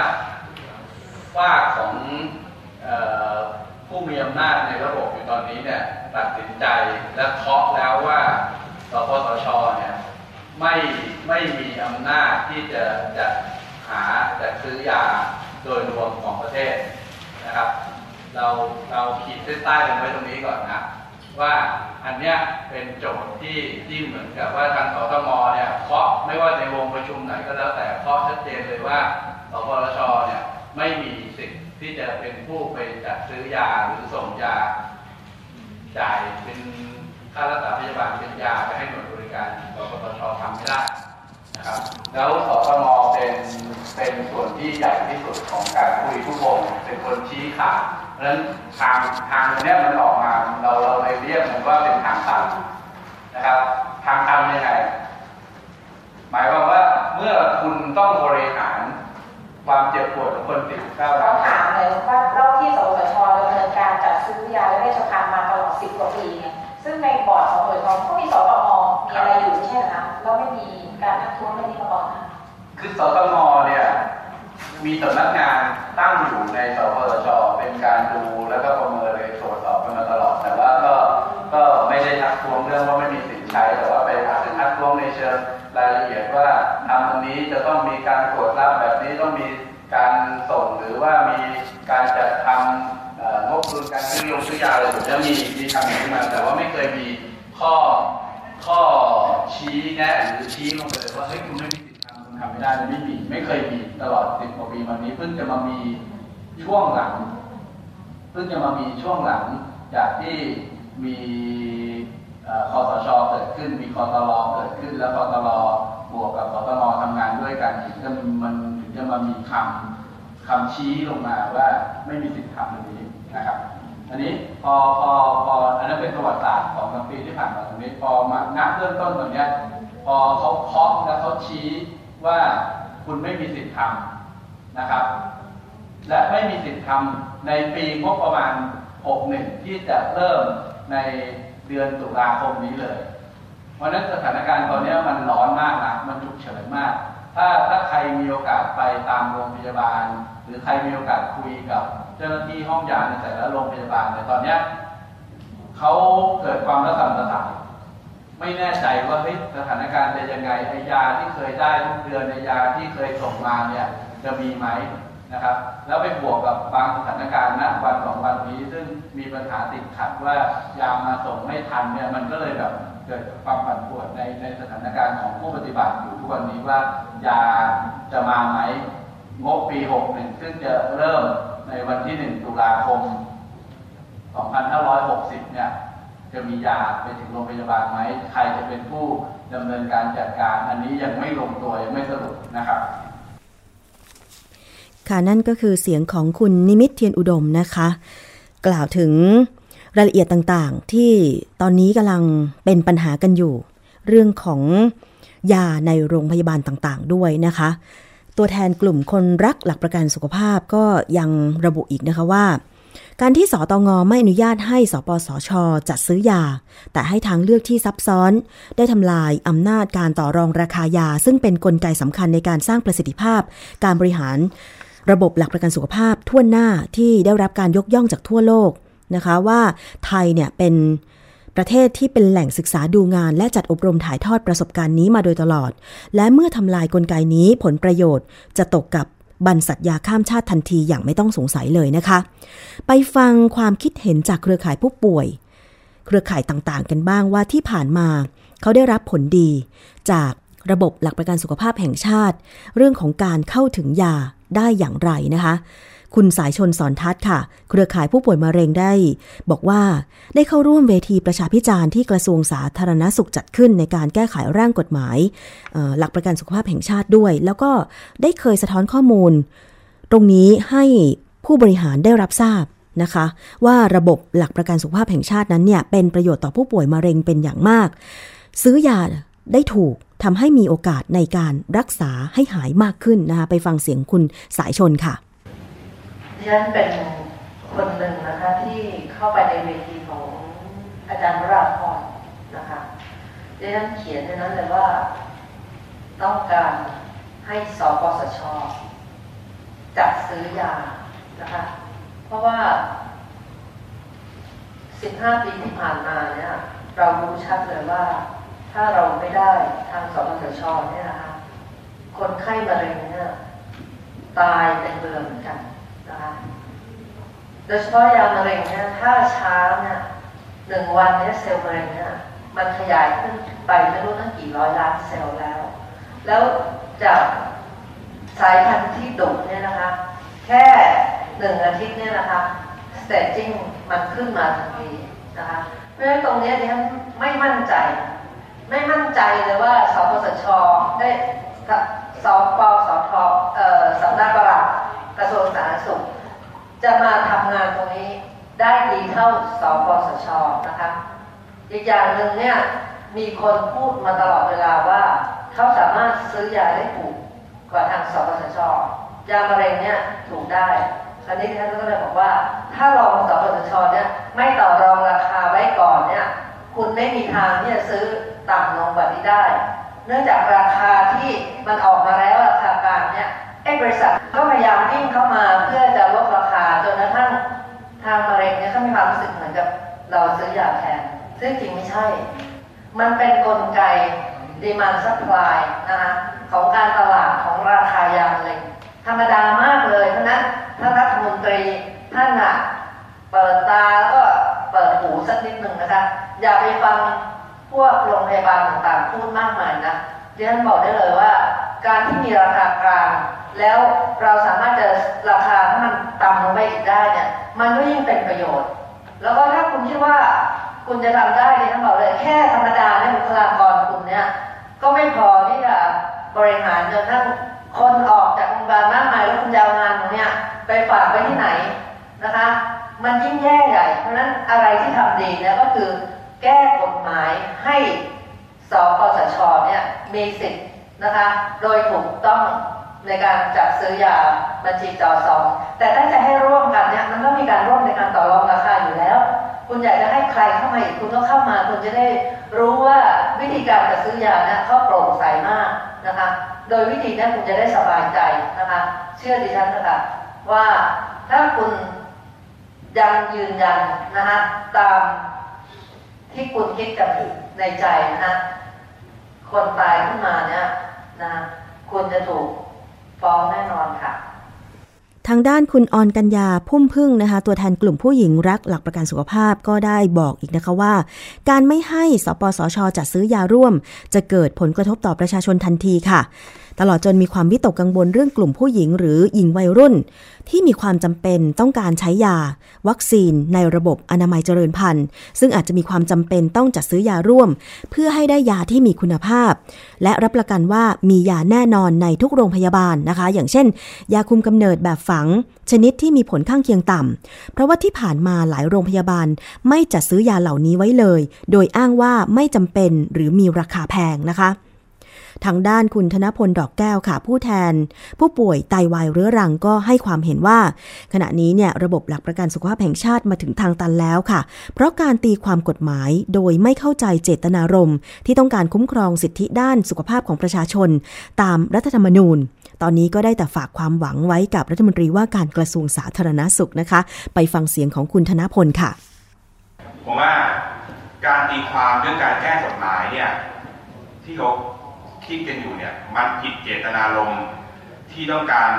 ว่าของออผู้มีอำนาจในระบบอยู่ตอนนี้เนี่ยตัดสินใจและเคาะแล้วว่าสปสชเนี่ยไม่ไม่มีอำนาจที่จะจะหาจะซื้อยาโดยรวมของประเทศนะครับ เราเราขีดเส้นใต้กันไว้ตรงนี้ก่อนนะ ว่าอันเนี้ยเป็นโจทย์ที่ที่เหมือนกับว่าทางสตมเนี่ยเคาะไม่ว่าในวงประชุมไหนก็แล้วแต่เคาะชัดเจนเลยว่าสปสชเนี่ยไม่มีสิทธิ์ที่จะเป็นผู้ไปจัดซื้อยาหรือส่งยา จ่ายเป็นค่ารักษาพยาบาลเป็นยาไปให้หน่วยบริการสปสชทำไม่ได้นะครับ แล้วสตมเป็นเป็นส่วนที่ใหญ่ที่สุดของการคุยทุกวงเป็นคนชี้ขาด เพราะฉะนั้นทางทางเนี้ยมันออกมาเราเราเลยเรียกมันว่าเป็นทางตันนะครับ ทางตันยังไง หมายความว่าเมื่อคุณต้องบริหารความเจ็บปวดของคนติดเก้าต้ล้าองนถามเลยว่ารอบที่สสชดำเนินการจัดซื้อยาและเวชภัณฑ์มาตลอด10กว่าปีเนี่ยซึ่งในบอร์ดของสสชก็มีสปมมีอะไรอยู่ไม่ใช่เหรอคะแล้วไม่มีการทักท้วงเรื่องนี้มาก่อนนะคือสตงเนี่ย มีสำนักงานตั้งอยู่ในสปสชเป็นการดูแล้วก็ประเมินเลยตรวจสอบกันมาตลอด แต่ว่าก็ก็ไม่ได้ทักท้วงเรื่องว่าไม่มีสินใช้ แต่ว่าไปอาจจะทักท้วงในเชิงรายละเอียดว่าทำอันนี้จะต้องมีการตรวจรับแบบนี้ต้องมีการส่งหรือว่ามีการจัดทำงบดุลการซื้อยงซื้อยาอะไรแบบนี้มีมีทำอย่างนี้มา แต่ว่าไม่เคยมีข้อข้อชี้แนะหรือชี้ลงไปเลยว่าเฮ้ยคุณไม่มี ทำไม่ได้ไม่มีไม่เคยมีตลอดสิบกว่าปีมานี้เพิ่งจะมามีช่วงหลังเพิ่งจะมามีช่วงหลัง จากที่มีอคอสชเกิดขึ้น มีคอตลเกิดขึ้น แล้วคอตลบวกกับสตมทำงานด้วยกันถึงจะมันถึงจะมามีคำคำชี้ลงมาว่าไม่มีสิทธิ์ทำตรงนี้นะครับอันนี้พอพอพออันนั้นเป็นประวัติศาสตร์ของสามปีที่ผ่านมาตรงนี้พอมานับเริ่มต้นตรงเนี้ยพอเขาเคาะแล้วเขาชี้ ว่าคุณไม่มีสิทธิ์ทำนะครับ และไม่มีสิทธิ์ทำในปีงบประมาณ 61 ที่จะเริ่มในเดือนตุลาคมนี้เลย เพราะนั้นสถานการณ์ตอนนี้มันร้อนมากนะมันฉุกเฉินมาก ถ้าถ้าใครมีโอกาสไปตามโรงพยาบาล หรือใครมีโอกาสคุยกับ เจ้าหน้าที่ห้องยาในแต่ละโรงพยาบาลเนี่ยตอนนี้เขาเกิดความระสำระสาย ไม่แน่ใจว่าเฮ้ยสถานการณ์จะยังไงไอยาที่เคยได้ทุกเดือนไอยาที่เคยส่งมาเนี่ยจะมีไหมนะครับ แล้วไปบวกกับบางสถานการณ์ณวันสองวันนี้ ซึ่งมีปัญหาติดขัดว่ายามาส่งไม่ทันเนี่ยมันก็เลยแบบเกิดความปั่นป่วนในในสถานการณ์ของผู้ปฏิบัติอยู่ทุกวันนี้ว่ายาจะมาไหมงบปี61ซึ่งจะเริ่มในวันที่ 1 ตุลาคม 2560 เนี่ย จะมียาไปถึงโรงพยาบาลไหมใครจะเป็นผู้ดำเนินการจัดการ อันนี้ยังไม่ลงตัวยังไม่สรุปนะครับค่ะนั่นก็คือเสียงของคุณนิมิตเทียนอุดมนะคะ กล่าวถึงรายละเอียดต่างๆ ที่ตอนนี้กำลังเป็นปัญหากันอยู่ เรื่องของยาในโรงพยาบาลต่างๆ ด้วยนะคะ ตัวแทนกลุ่มคนรักหลักประกันสุขภาพก็ยังระบุอีกนะคะว่า การที่สตงไม่อนุญาตให้สปสช จัดซื้อยา แต่ให้ทางเลือกที่ซับซ้อน ได้ทำลายอำนาจการต่อรองราคายา ซึ่งเป็นนกลไกสำคัญในการสร้างประสิทธิภาพ การบริหารระบบหลักประกันสุขภาพทั่วหน้าที่ได้รับการยกย่องจากทั่วโลกนะคะว่าไทยเนี่ยเป็นประเทศที่เป็นแหล่งศึกษาดูงาน และจัดอบรมถ่ายทอดประสบการณ์นี้มาโดยตลอด และเมื่อทำลายกลไกนี้ผลประโยชน์จะตกกับ บรรษัทยาข้ามชาติทันทีอย่างไม่ต้องสงสัยเลยนะคะ ไปฟังความคิดเห็นจากเครือข่ายผู้ป่วย เครือข่ายต่างๆ กันบ้างว่าที่ผ่านมา เขาได้รับผลดี จากระบบหลักประกันสุขภาพแห่งชาติ เรื่องของการเข้าถึงยาได้อย่างไรนะคะ คุณสายชนสอนทัศน์ค่ะ เครือข่ายผู้ป่วยมะเร็งได้ บอกว่าได้เข้าร่วมเวทีประชาพิจารณ์ที่กระทรวงสาธารณสุขจัดขึ้นในการแก้ไขร่างกฎหมาย หลักประกันสุขภาพแห่งชาติด้วย แล้วก็ได้เคยสะท้อนข้อมูล ตรงนี้ให้ผู้บริหารได้รับทราบนะคะ ว่าระบบหลักประกันสุขภาพแห่งชาตินั้นเนี่ยเป็นประโยชน์ต่อผู้ป่วยมะเร็งเป็นอย่างมาก ซื้อยาได้ถูกทำให้มีโอกาสในการรักษาให้หายมากขึ้นนะคะไปฟังเสียงคุณสายชนค่ะ ฉันเป็นคนหนึ่งนะคะ ที่เข้าไปในเวทีของอาจารย์วราพรนะคะดิฉันเขียนในนั้นเลยว่าต้องการให้สปสชจัดซื้อยานะคะ เพราะว่า 15 ปีที่ผ่านมาเนี่ยเรารู้ชัดเลยว่าถ้าเราไม่ได้ทางสปสชเนี่ยนะคะคนไข้มะเร็งเนี่ยตายเป็นเบือเหมือนกัน นะคะโดยเฉพาะยามะเร็งเนี่ยถ้าช้าเนี่ยหนึ่งวันเนี่ยเซลล์มะเร็งเนี่ยมันขยายขึ้นไปไม่รู้ตั้งกี่ร้อยล้านเซลล์แล้ว แล้วจากสายพันธุ์ที่ดุเนี่ยนะคะ แค่หนึ่งอาทิตย์เนี่ยนะคะสเตจจิ้งมันขึ้นมาทันทีนะคะเพราะฉะนั้นตรงนี้ดิฉันไม่มั่นใจ ไม่มั่นใจเลยว่าสปสชได้สปสทสำนักประหลัด กระทรวงสาธารณสุข จะมาทำงานตรงนี้ได้ดีเท่าสปสชนะคะอีกอย่างหนึ่งเนี่ยมีคนพูดมาตลอดเวลาว่าเขาสามารถซื้อยาได้ถูกกว่าทางสปสชยามะเร็งเนี่ยถูกได้อันนี้ท่านก็เลยบอกว่า ถ้ารองสปสชเนี่ยไม่ต่อรองราคาไว้ก่อนเนี่ยคุณไม่มีทางที่จะซื้อต่ำลงแบบนี้ได้ เนื่องจากราคาที่มันออกมาแล้วราคากลางเนี่ย ไอ้บริษัทก็พยายามวิ่งเข้ามาเพื่อจะลดราคาจนกระทั่งทางมะเร็งเนี่ยเขามีความรู้สึกเหมือนกับเราซื้อยาแทนซึ่งจริงไม่ใช่ มันเป็นกลไก demand supply นะคะของการตลาดของราคายามะเร็งธรรมดามากเลยเพราะนั้นท่านรัฐมนตรีท่านอะเปิดตาแล้วก็เปิดหูสักนิดหนึ่งนะคะ อย่าไปฟังพวกโรงพยาบาลต่างๆพูดมากมายนะดิฉันบอกได้เลยว่า การที่มีราคากลาง แล้วเราสามารถจะราคาให้มันต่ำลงไปอีกได้เนี่ย มันก็ยิ่งเป็นประโยชน์ แล้วก็ถ้าคุณคิดว่าคุณจะทำได้ดิฉันบอกเลย แค่ธรรมดาเนี่ยบุคลากรคุณเนี่ยก็ไม่พอที่จะบริหารจนทั้งคนออกจากโรงพยาบาลมากมายแล้วคุณยาวงานตรงเนี้ยไปฝากไปที่ไหนนะคะ มันยิ่งแย่ใหญ่ เพราะฉะนั้นอะไรที่ทำดีเนี่ยก็คือแก้กฎหมายให้สปสชเนี่ยมีสิทธิ์นะคะ โดยถูกต้อง ในการจัดซื้อยาบัญชีจอสองแต่ถ้าจะให้ร่วมกันเนี่ยมันก็มีการร่วมในการต่อรองราคาอยู่แล้ว คุณอยากจะให้ใครเข้ามาอีกคุณก็เข้ามาคุณจะได้รู้ว่าวิธีการจัดซื้อยาเนี่ยเขาโปร่งใสมากนะคะ โดยวิธีนี้คุณจะได้สบายใจนะคะ เชื่อดิฉันนะคะว่าถ้าคุณยังยืนยันนะคะตามที่คุณคิดกับในใจนะฮะคนตายขึ้นมาเนี่ยนะคุณจะถูก ฟ้องแน่นอนค่ะ ทางด้านคุณออนกัญญาพุ่มพึ่งนะคะ ตัวแทนกลุ่มผู้หญิงรักหลักประกันสุขภาพก็ได้บอกอีกนะคะว่า การไม่ให้สปสชจัดซื้อยาร่วม จะเกิดผลกระทบต่อประชาชนทันทีค่ะ ตลอดจนมีความวิตกกังวลเรื่องกลุ่มผู้หญิงหรือหญิงวัยรุ่น ที่มีความจำเป็นต้องการใช้ยา วัคซีนในระบบอนามัยเจริญพันธุ์ ซึ่งอาจจะมีความจำเป็นต้องจัดซื้อยาร่วม เพื่อให้ได้ยาที่มีคุณภาพ และรับประกันว่ามียาแน่นอนในทุกโรงพยาบาลนะคะ อย่างเช่น ยาคุมกำเนิดแบบฝัง ชนิดที่มีผลข้างเคียงต่ำเพราะว่าที่ผ่านมาหลายโรงพยาบาล ไม่จัดซื้อยาเหล่านี้ไว้เลย โดยอ้างว่าไม่จำเป็นหรือมีราคาแพงนะคะ ทางด้านคุณธนพลดอกแก้วค่ะ ผู้แทน ผู้ป่วยไตวายเรื้อรังก็ให้ความเห็นว่า ขณะนี้เนี่ยระบบหลักประกันสุขภาพแห่งชาติมาถึงทางตันแล้วค่ะ เพราะการตีความกฎหมายโดยไม่เข้าใจเจตนารมณ์ ที่ต้องการคุ้มครองสิทธิด้านสุขภาพของประชาชน ตามรัฐธรรมนูญ ตอนนี้ก็ได้แต่ฝากความหวังไว้กับรัฐมนตรีว่าการกระทรวงสาธารณาสุขนะคะ ไปฟังเสียงของคุณธนพลค่ะผมว่าการตีความเรื่องการแก้กฎหมายเนี่ยที่เขา คิดกันอยู่เนี่ยมันผิดเจตนารมณ์ที่ต้องการ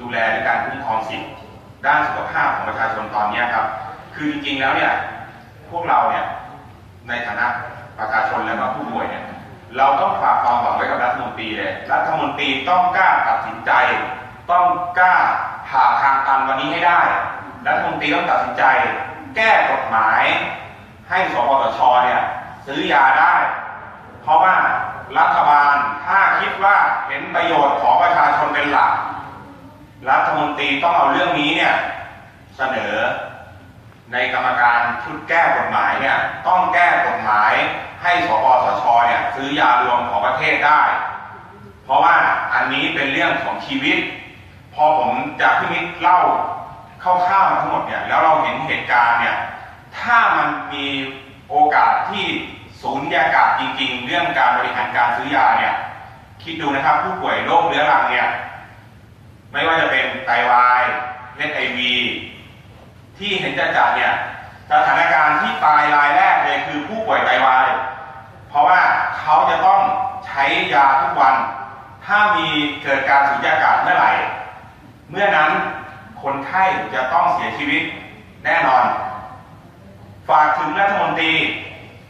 ดูแลและการคุ้มครองสิทธิด้านสุขภาพของประชาชนตอนนี้ครับ คือจริงๆแล้วเนี่ยพวกเราเนี่ยในฐานะประชาชนและก็ผู้ป่วยเนี่ยเราต้องฝากความหวังไว้กับรัฐมนตรีเลยรัฐมนตรีต้องกล้าตัดสินใจ ต้องกล้าหาทางตันวันนี้ให้ได้รัฐมนตรีต้องตัดสินใจ แก้กฎหมาย ให้สปสชเนี่ยซื้อยาได้ เพราะว่า รัฐบาลถ้าคิดว่าเห็นประโยชน์ของประชาชนเป็นหลัก รัฐมนตรีต้องเอาเรื่องนี้เนี่ยเสนอในกรรมการชุดแก้กฎหมายเนี่ยต้องแก้กฎหมายให้สปสชเนี่ยซื้อยารวมของประเทศได้ เพราะว่าอันนี้เป็นเรื่องของชีวิต พอผมจะพิมิตเล่าคร่าวๆมาทั้งหมดเนี่ยแล้วเราเห็นเหตุการณ์เนี่ยถ้ามันมีโอกาสที่ ศูนย์ยากาศจริง ๆ เรื่องการบริหารการซื้อยาเนี่ยคิดดูนะครับผู้ป่วยโรคเรื้อรังเนี่ยไม่ว่าจะเป็นไตวายเอชไอวีที่เห็นจะจัดเนี่ยสถานการณ์ที่ตายรายแรกเลยคือผู้ป่วยไตวาย เพราะว่าเขาจะต้องใช้ยาทุกวัน ถ้ามีเกิดการสูญญากาศเมื่อไหร่ เมื่อนั้นคนไข้จะต้องเสียชีวิตแน่นอน ฝากถึงรัฐมนตรี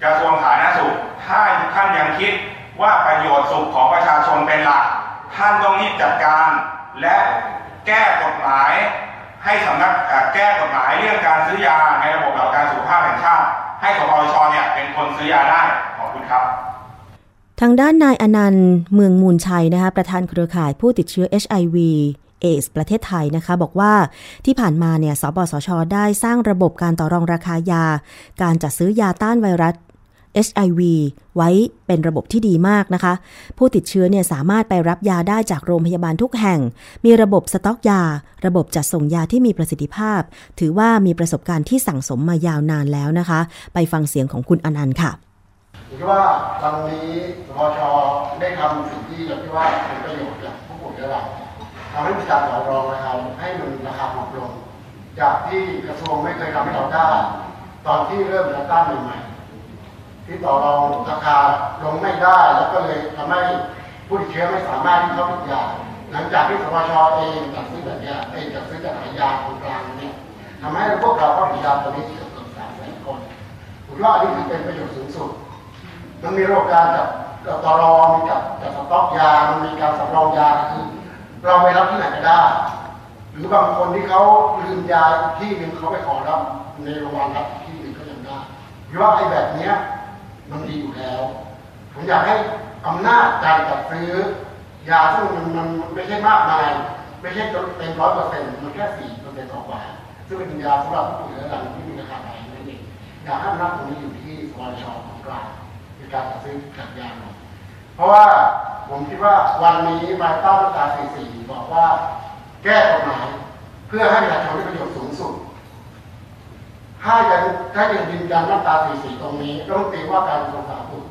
กระทรวงสาธารณสุข ถ้าท่านยังคิดว่าประโยชน์สุขของประชาชนเป็นหลัก ท่านต้องรีบจัดการ และแก้กฎหมาย ให้สำนักแก้กฎหมายเรื่องการซื้อยาในระบบหลักการสุขภาพแห่งชาติ ให้สปชเนี่ยเป็นคนซื้อยาได้ขอบคุณครับทางด้านนายอนันต์เมืองมูลชัยนะคะประธานเครือข่ายผู้ติดเชื้อ HIV เอสประเทศไทยนะคะบอกว่าที่ผ่านมาเนี่ยสบสช ได้สร้างระบบการต่อรองราคายา การจัดซื้อยาต้านไวรัส HIV ไว้เป็นระบบที่ดีมากนะคะ ผู้ติดเชื้อเนี่ยสามารถไปรับยาได้จากโรงพยาบาลทุกแห่ง มีระบบสต็อกยา ระบบจัดส่งยาที่มีประสิทธิภาพ ถือว่ามีประสบการณ์ที่สั่งสมมายาวนานแล้วนะคะ ไปฟังเสียงของคุณอนันต์ค่ะผมคิดว่าตอนนี้สพชได้ทำสิ่งที่เราคิดว่าเป็นประโยชน์กับผู้ป่วยและเราทำให้มีการต่อรองราคาให้มันราคาถูกลง จากที่กระทรวงไม่เคยทำให้เราได้ตอนที่เริ่มจัดตั้งใหม่ๆ ที่ต่อรองราคาลงไม่ได้ แล้วก็เลยทำให้ผู้ติดเชื้อไม่สามารถที่เข้าถึงยาหลังจากที่สพชเองจัดซื้อแบบนี้เองจัดซื้อจากขายยาตรงกลางเนี่ยทำให้พวกเราเข้าถึงยาตัวนี้เกือบเกือบสามแสนคนผมว่าอันนี้ถือเป็นประโยชน์สูงสุด มันมีโรคการกับกับตรอมีกับกับสต็อกยา มันมีการสำรองยาคือเราไปรับที่ไหนก็ได้ หรือบางคนที่เขาลืมยาที่หนึ่งเขาไปขอรับในโรงพยาบาลรับที่หนึ่งก็ยังได้หรือว่าไอ้แบบเนี้ย มันดีอยู่แล้ว ผมอยากให้อำนาจการจัดซื้อยาซึ่งมันมันไม่ใช่มากมายไม่ใช่เต็มร้อยเปอร์เซ็นต์มันแค่สี่เปอร์เซ็นต์กว่าซึ่งเป็นยาสำหรับผู้ป่วยเรื้อรังที่มีราคาแพงนั่นเองอยากให้อำนาจตรงนี้อยู่ที่สวชของกลางในการจัดซื้อจัดยาหน่อยเพราะว่าผมคิดว่าวันนี้มาต้ามาตรา44บอกว่า แก้กฎหมายเพื่อให้ประชาชนได้ประโยชน์สูงสุ ถ้ายังถ้ายังยืนยันมาตรา44ตรงนี้ต้องตีว่าการกระทรวงสาธารณสุข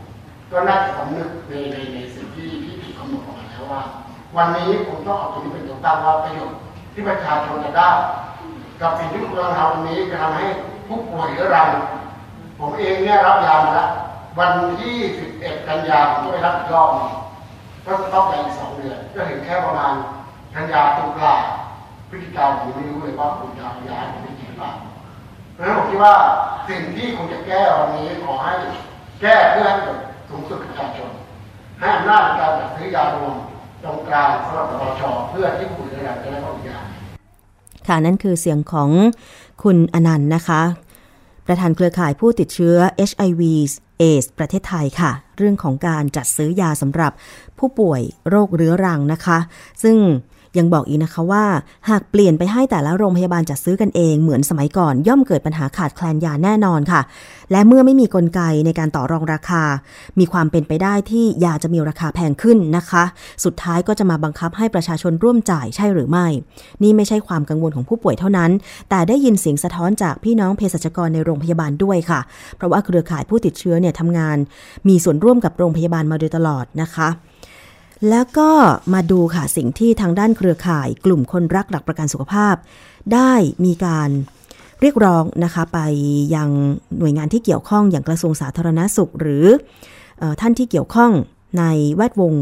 ก็น่าจะสำนึกในในในสิ่งที่ที่ถูกกำหนดออกมาแล้วว่า วันนี้ผมต้องเอาตรงนี้เป็นตัวตั้งว่าประโยชน์ที่ประชาชนจะได้กับสิ่งที่คุณกำลังทำวันนี้จะทำให้ผู้ป่วยหรือเรผมเองเนี่ยรับยามาแล้ววันที่ 11 กันยาผมก็ไปรับอีกรอบหนึงก็ต้องไปอีกสองเดือน ก็เห็นแค่ประมาณกันยาตุลาพฤศจิกาผมไม่รู้เลยว่าคุณจะเอายาให้ผมได้กินหรือเปล่า ราะฉะนั้นผมคิดว่าสิ่งที่คุณจะแก้วันนี้ขอให้แก้เพื่อให้เกิดสูงสุดประชาชนให้อำนาจในการจัดซื้อยารวมตรงกลางสำหรับปชเพื่อที่ผู้ป่วยจะได้รับยาค่ะนั่นคือเสียงของคุณอนันต์นะคะ ประธานเครือข่ายผู้ติดเชื้อ HIV เอสประเทศไทยค่ะ เรื่องของการจัดซื้อยาสำหรับผู้ป่วยโรคเรื้อรังนะคะ ซึ่ง ยังบอกอีกนะคะว่า หากเปลี่ยนไปให้แต่ละโรงพยาบาลจัดซื้อกันเองเหมือนสมัยก่อน ย่อมเกิดปัญหาขาดแคลนยาแน่นอนค่ะ และเมื่อไม่มีกลไกในการต่อรองราคา มีความเป็นไปได้ที่ยาจะมีราคาแพงขึ้นนะคะ สุดท้ายก็จะมาบังคับให้ประชาชนร่วมจ่ายใช่หรือไม่ นี่ไม่ใช่ความกังวลของผู้ป่วยเท่านั้น แต่ได้ยินเสียงสะท้อนจากพี่น้องเภสัชกรในโรงพยาบาลด้วยค่ะ เพราะว่าเครือข่ายผู้ติดเชื้อเนี่ยทำงาน มีส่วนร่วมกับโรงพยาบาลมาโดยตลอดนะคะ แล้วก็มาดูค่ะสิ่งที่ทางด้านเครือข่าย กลุ่มคนรักหลักประกันสุขภาพ ได้มีการเรียกร้องนะคะไปยังหน่วยงานที่เกี่ยวข้องอย่างกระทรวงสาธารณาสุข หรืออท่านที่เกี่ยวข้องในแวดวง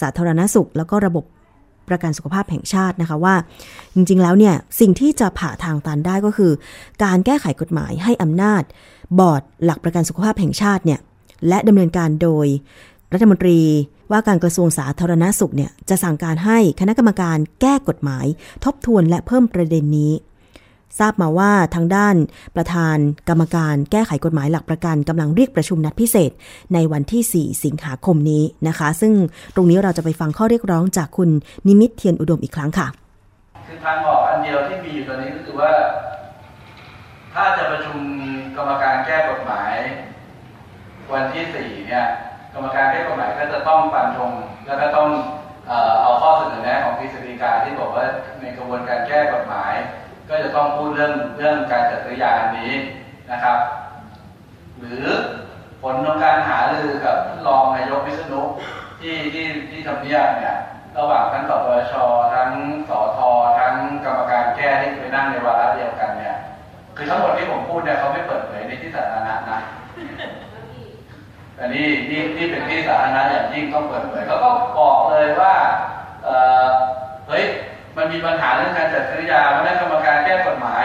สาธารณาสุข แล้วก็ระบบประกันสุขภาพแห่งชาตินะคะว่า จริงๆแล้วเนี่ย สิ่งที่จะผ่าทางตันได้ก็คือ การแก้ไขกฎหมายให้อำนาจ บอร์ดหลักประกันสุขภาพแห่งชาติเนี่ยและดำเนินการโดย รัฐมนตรีว่าการกระทรวงสาธารณาสุขเนี่ยจะสั่งการให้คณะกรรมการแก้กฎหมาย ทบทวนและเพิ่มประเด็นนี้ ทราบมาว่าทางด้านประธานกรรมการแก้ไขกฎหมายหลักประกันกำลังเรียกประชุมนัดพิเศษ ในวันที่ 4 สิงหาคมนี้นะคะ ซึ่งตรงนี้เราจะไปฟังข้อเรียกร้องจากคุณนิมิตเทียนอุดมอีกครั้งค่ะ คือทางออกอันเดียวที่มีอยู่ตอนนี้ก็คือว่า ถ้าจะประชุมกรรมการแก้กฎหมาย วันที่4เนี่ย กรรมการแก้กฎหมายก็จะต้องฟันธงแล้วก็ต้องเอาข้อเสนอแนะของกฤษฎีกาที่บอกว่าในกระบวนการแก้กฎหมาย ก็จะต้องพูดเรื่องเรื่องการจัดซื้อยาอันนี้นะครับ หรือผลของการหารือกับรองนายกวิษณุที่ที่ที่ทำเนียบเนี่ยระหว่างทั้งสปชทั้งสอททั้งกรรมการแก้ที่ไปนั่งในวาระเดียวกันเนี่ยคือทั้งหมดที่ผมพูดเนี่ยเขาไม่เปิดเผยในที่สาธารณะนะ อันนี้นี่นี่เป็นที่สาธารณะอย่างยิ่งต้องเปิดเผยเขาก็บอกเลยว่าเเฮ้ยมันมีปัญหาเรื่องการจัดซื้อยาเพราะนั้นกรรมการแก้กฎหมาย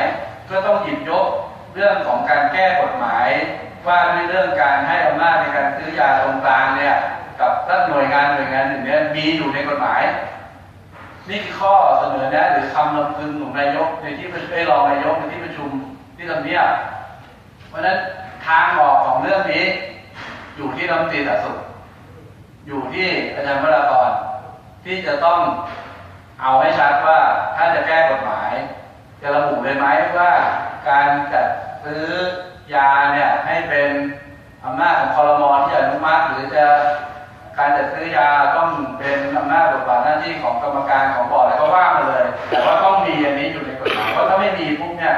ก็ต้องหยิบยกเรื่องของการแก้กฎหมาย ว่าในเรื่องการให้อำนาจในการซื้อยาตรงกลางเนี่ยกับรัฐหน่วยงานหน่วยงานหนึ่งเนี่ยมีอยู่ในกฎหมาย นี่คือข้อเสนอแนะหรือคำลำพึงของนายกในที่ประชุมรองนายกในที่ประชุมที่ทำเนียบเพราะนั้นทางออกของเรื่องนี้ อยู่ที่รัฐมนตรีสาธารณสุขอยู่ที่อาจารย์วรากรที่จะต้องเอาให้ชัดว่าถ้าจะแก้กฎหมาย จะระบุเลยไหมว่าการจัดซื้อยาเนี่ยให้เป็นอำนาจของคอรมอที่อนุมัติหรือจะการจัดซื้อยาต้องเป็นอำนาจบทบาทหน้าที่ของกรรมการของบอร์ดอะไรก็ว่ามาเลย แต่ว่าต้องมีอันนี้อยู่ในกฎหมายเพราะถ้าไม่มีปุ๊บเนี่ย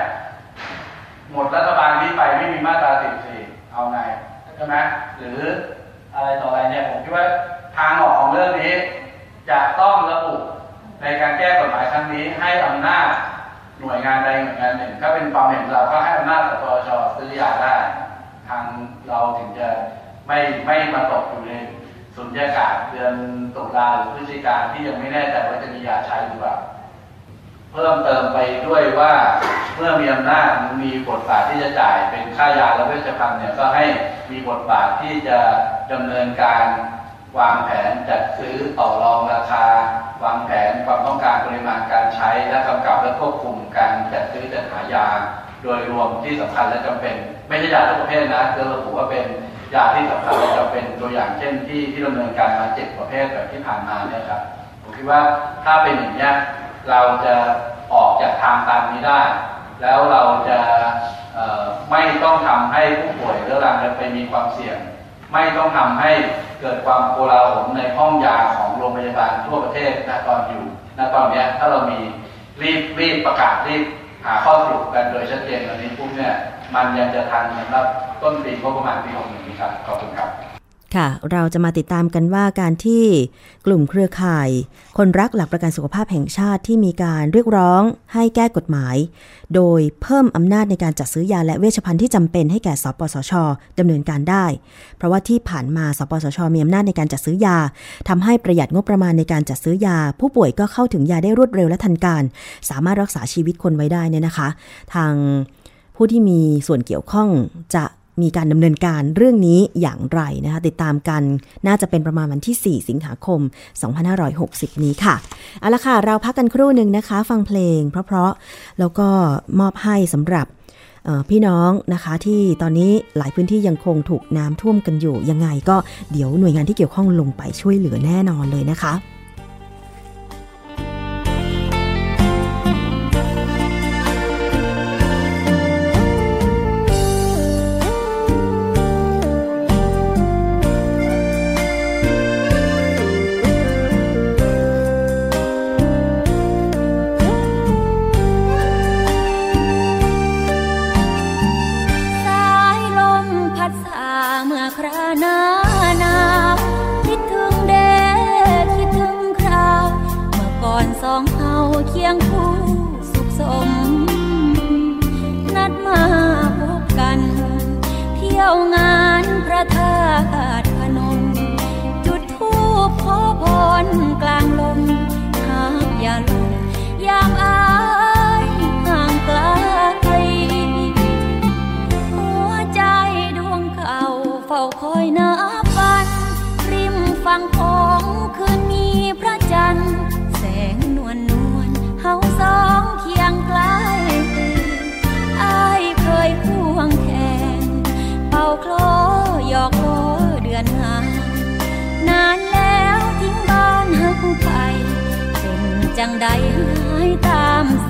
หมดรัฐบาลนี้ไปไม่มีมาตรา14เอาไง ช่ไหมหรืออะไรต่ออะไรเนี่ยผมคิดว่าทางออกของเรื่องนี้ จะต้องระบุในการแก้กฎหมายครั้งนี้ ให้อำนาจหน่วยงานใดหน่วยงานหนึ่ง ถ้าเป็นความเห็นเราก็ให้อำนาจสปชซื้อยาได้ ทางเราถึงจะไม่ไม่มาตกอยู่ในสุญญากาศเดือนตุลาหรือพฤศจิกาที่ยังไม่แน่ใจว่าจะมียาใช้หรือเปล่า เพิ่มเติมไปด้วยว่าเมื่อมีอำนาจมีบทบาทที่จะจ่ายเป็นค่ายาและเวชภัณฑ์เนี่ยก็ให้มีบทบาทที่จะดำเนินการวางแผนจัดซื้อต่อรองราคา วางแผนความต้องการปริมาณการใช้ และกำกับและควบคุมการจัดซื้อจัดหายา โดยรวมที่สำคัญและจำเป็น ไม่ใช่ยาทุกประเภทนะคือระบุว่าเป็นยาที่สำคัญและจำเป็นตัวอย่างเช่นที่ที่ดำเนินการมาเจ็ดประเภทแบบที่ผ่านมาเนี่ยครับผมคิดว่าถ้าเป็นอย่างนี้ เราจะออกจากทางตามนี้ได้ แล้วเราจะไม่ต้องทำให้ผู้ป่วยเรื้อรังไปมีความเสี่ยง ไม่ต้องทำให้เกิดความโกลาหลในห้องยาของโรงพยาบาลทั่วประเทศณตอนอยู่ณตอนนี้ถ้าเรามีรีบรีบประกาศรีบหาข้อสรุปกันโดยชัดเจนตอนนี้ปุ๊บเนี่ยมันยังจะทันสำหรับต้นปีงบประมาณปีหกหนึ่งนี้ครับขอบคุณครับ ค่ะ เราจะมาติดตามกันว่าการที่กลุ่มเครือข่าย คนรักหลักประกันสุขภาพแห่งชาติที่มีการเรียกร้องให้แก้กฎหมาย โดยเพิ่มอำนาจในการจัดซื้อยาและเวชภัณฑ์ที่จำเป็นให้แก่สปสชดำเนินการได้ เพราะว่าที่ผ่านมาสปสชมีอำนาจในการจัดซื้อยาทำให้ประหยัดงบประมาณในการจัดซื้อยา ผู้ป่วยก็เข้าถึงยาได้รวดเร็วและทันการ สามารถรักษาชีวิตคนไว้ได้เนี่ยนะคะ ทางผู้ที่มีส่วนเกี่ยวข้องจะ มีการดำเนินการเรื่องนี้อย่างไรนะคะ ติดตามกันน่าจะเป็นประมาณวันที่ 4 สิงหาคม 2560 นี้ค่ะเอาละค่ะ เราพักกันครู่หนึ่งนะคะ ฟังเพลง เพราะๆแล้วก็มอบให้สำหรับพี่น้องนะคะที่ตอนนี้หลายพื้นที่ยังคงถูกน้ำท่วมกันอยู่ยังไงก็เดี๋ยวหน่วยงานที่เกี่ยวข้องลงไปช่วยเหลือแน่นอนเลยนะคะ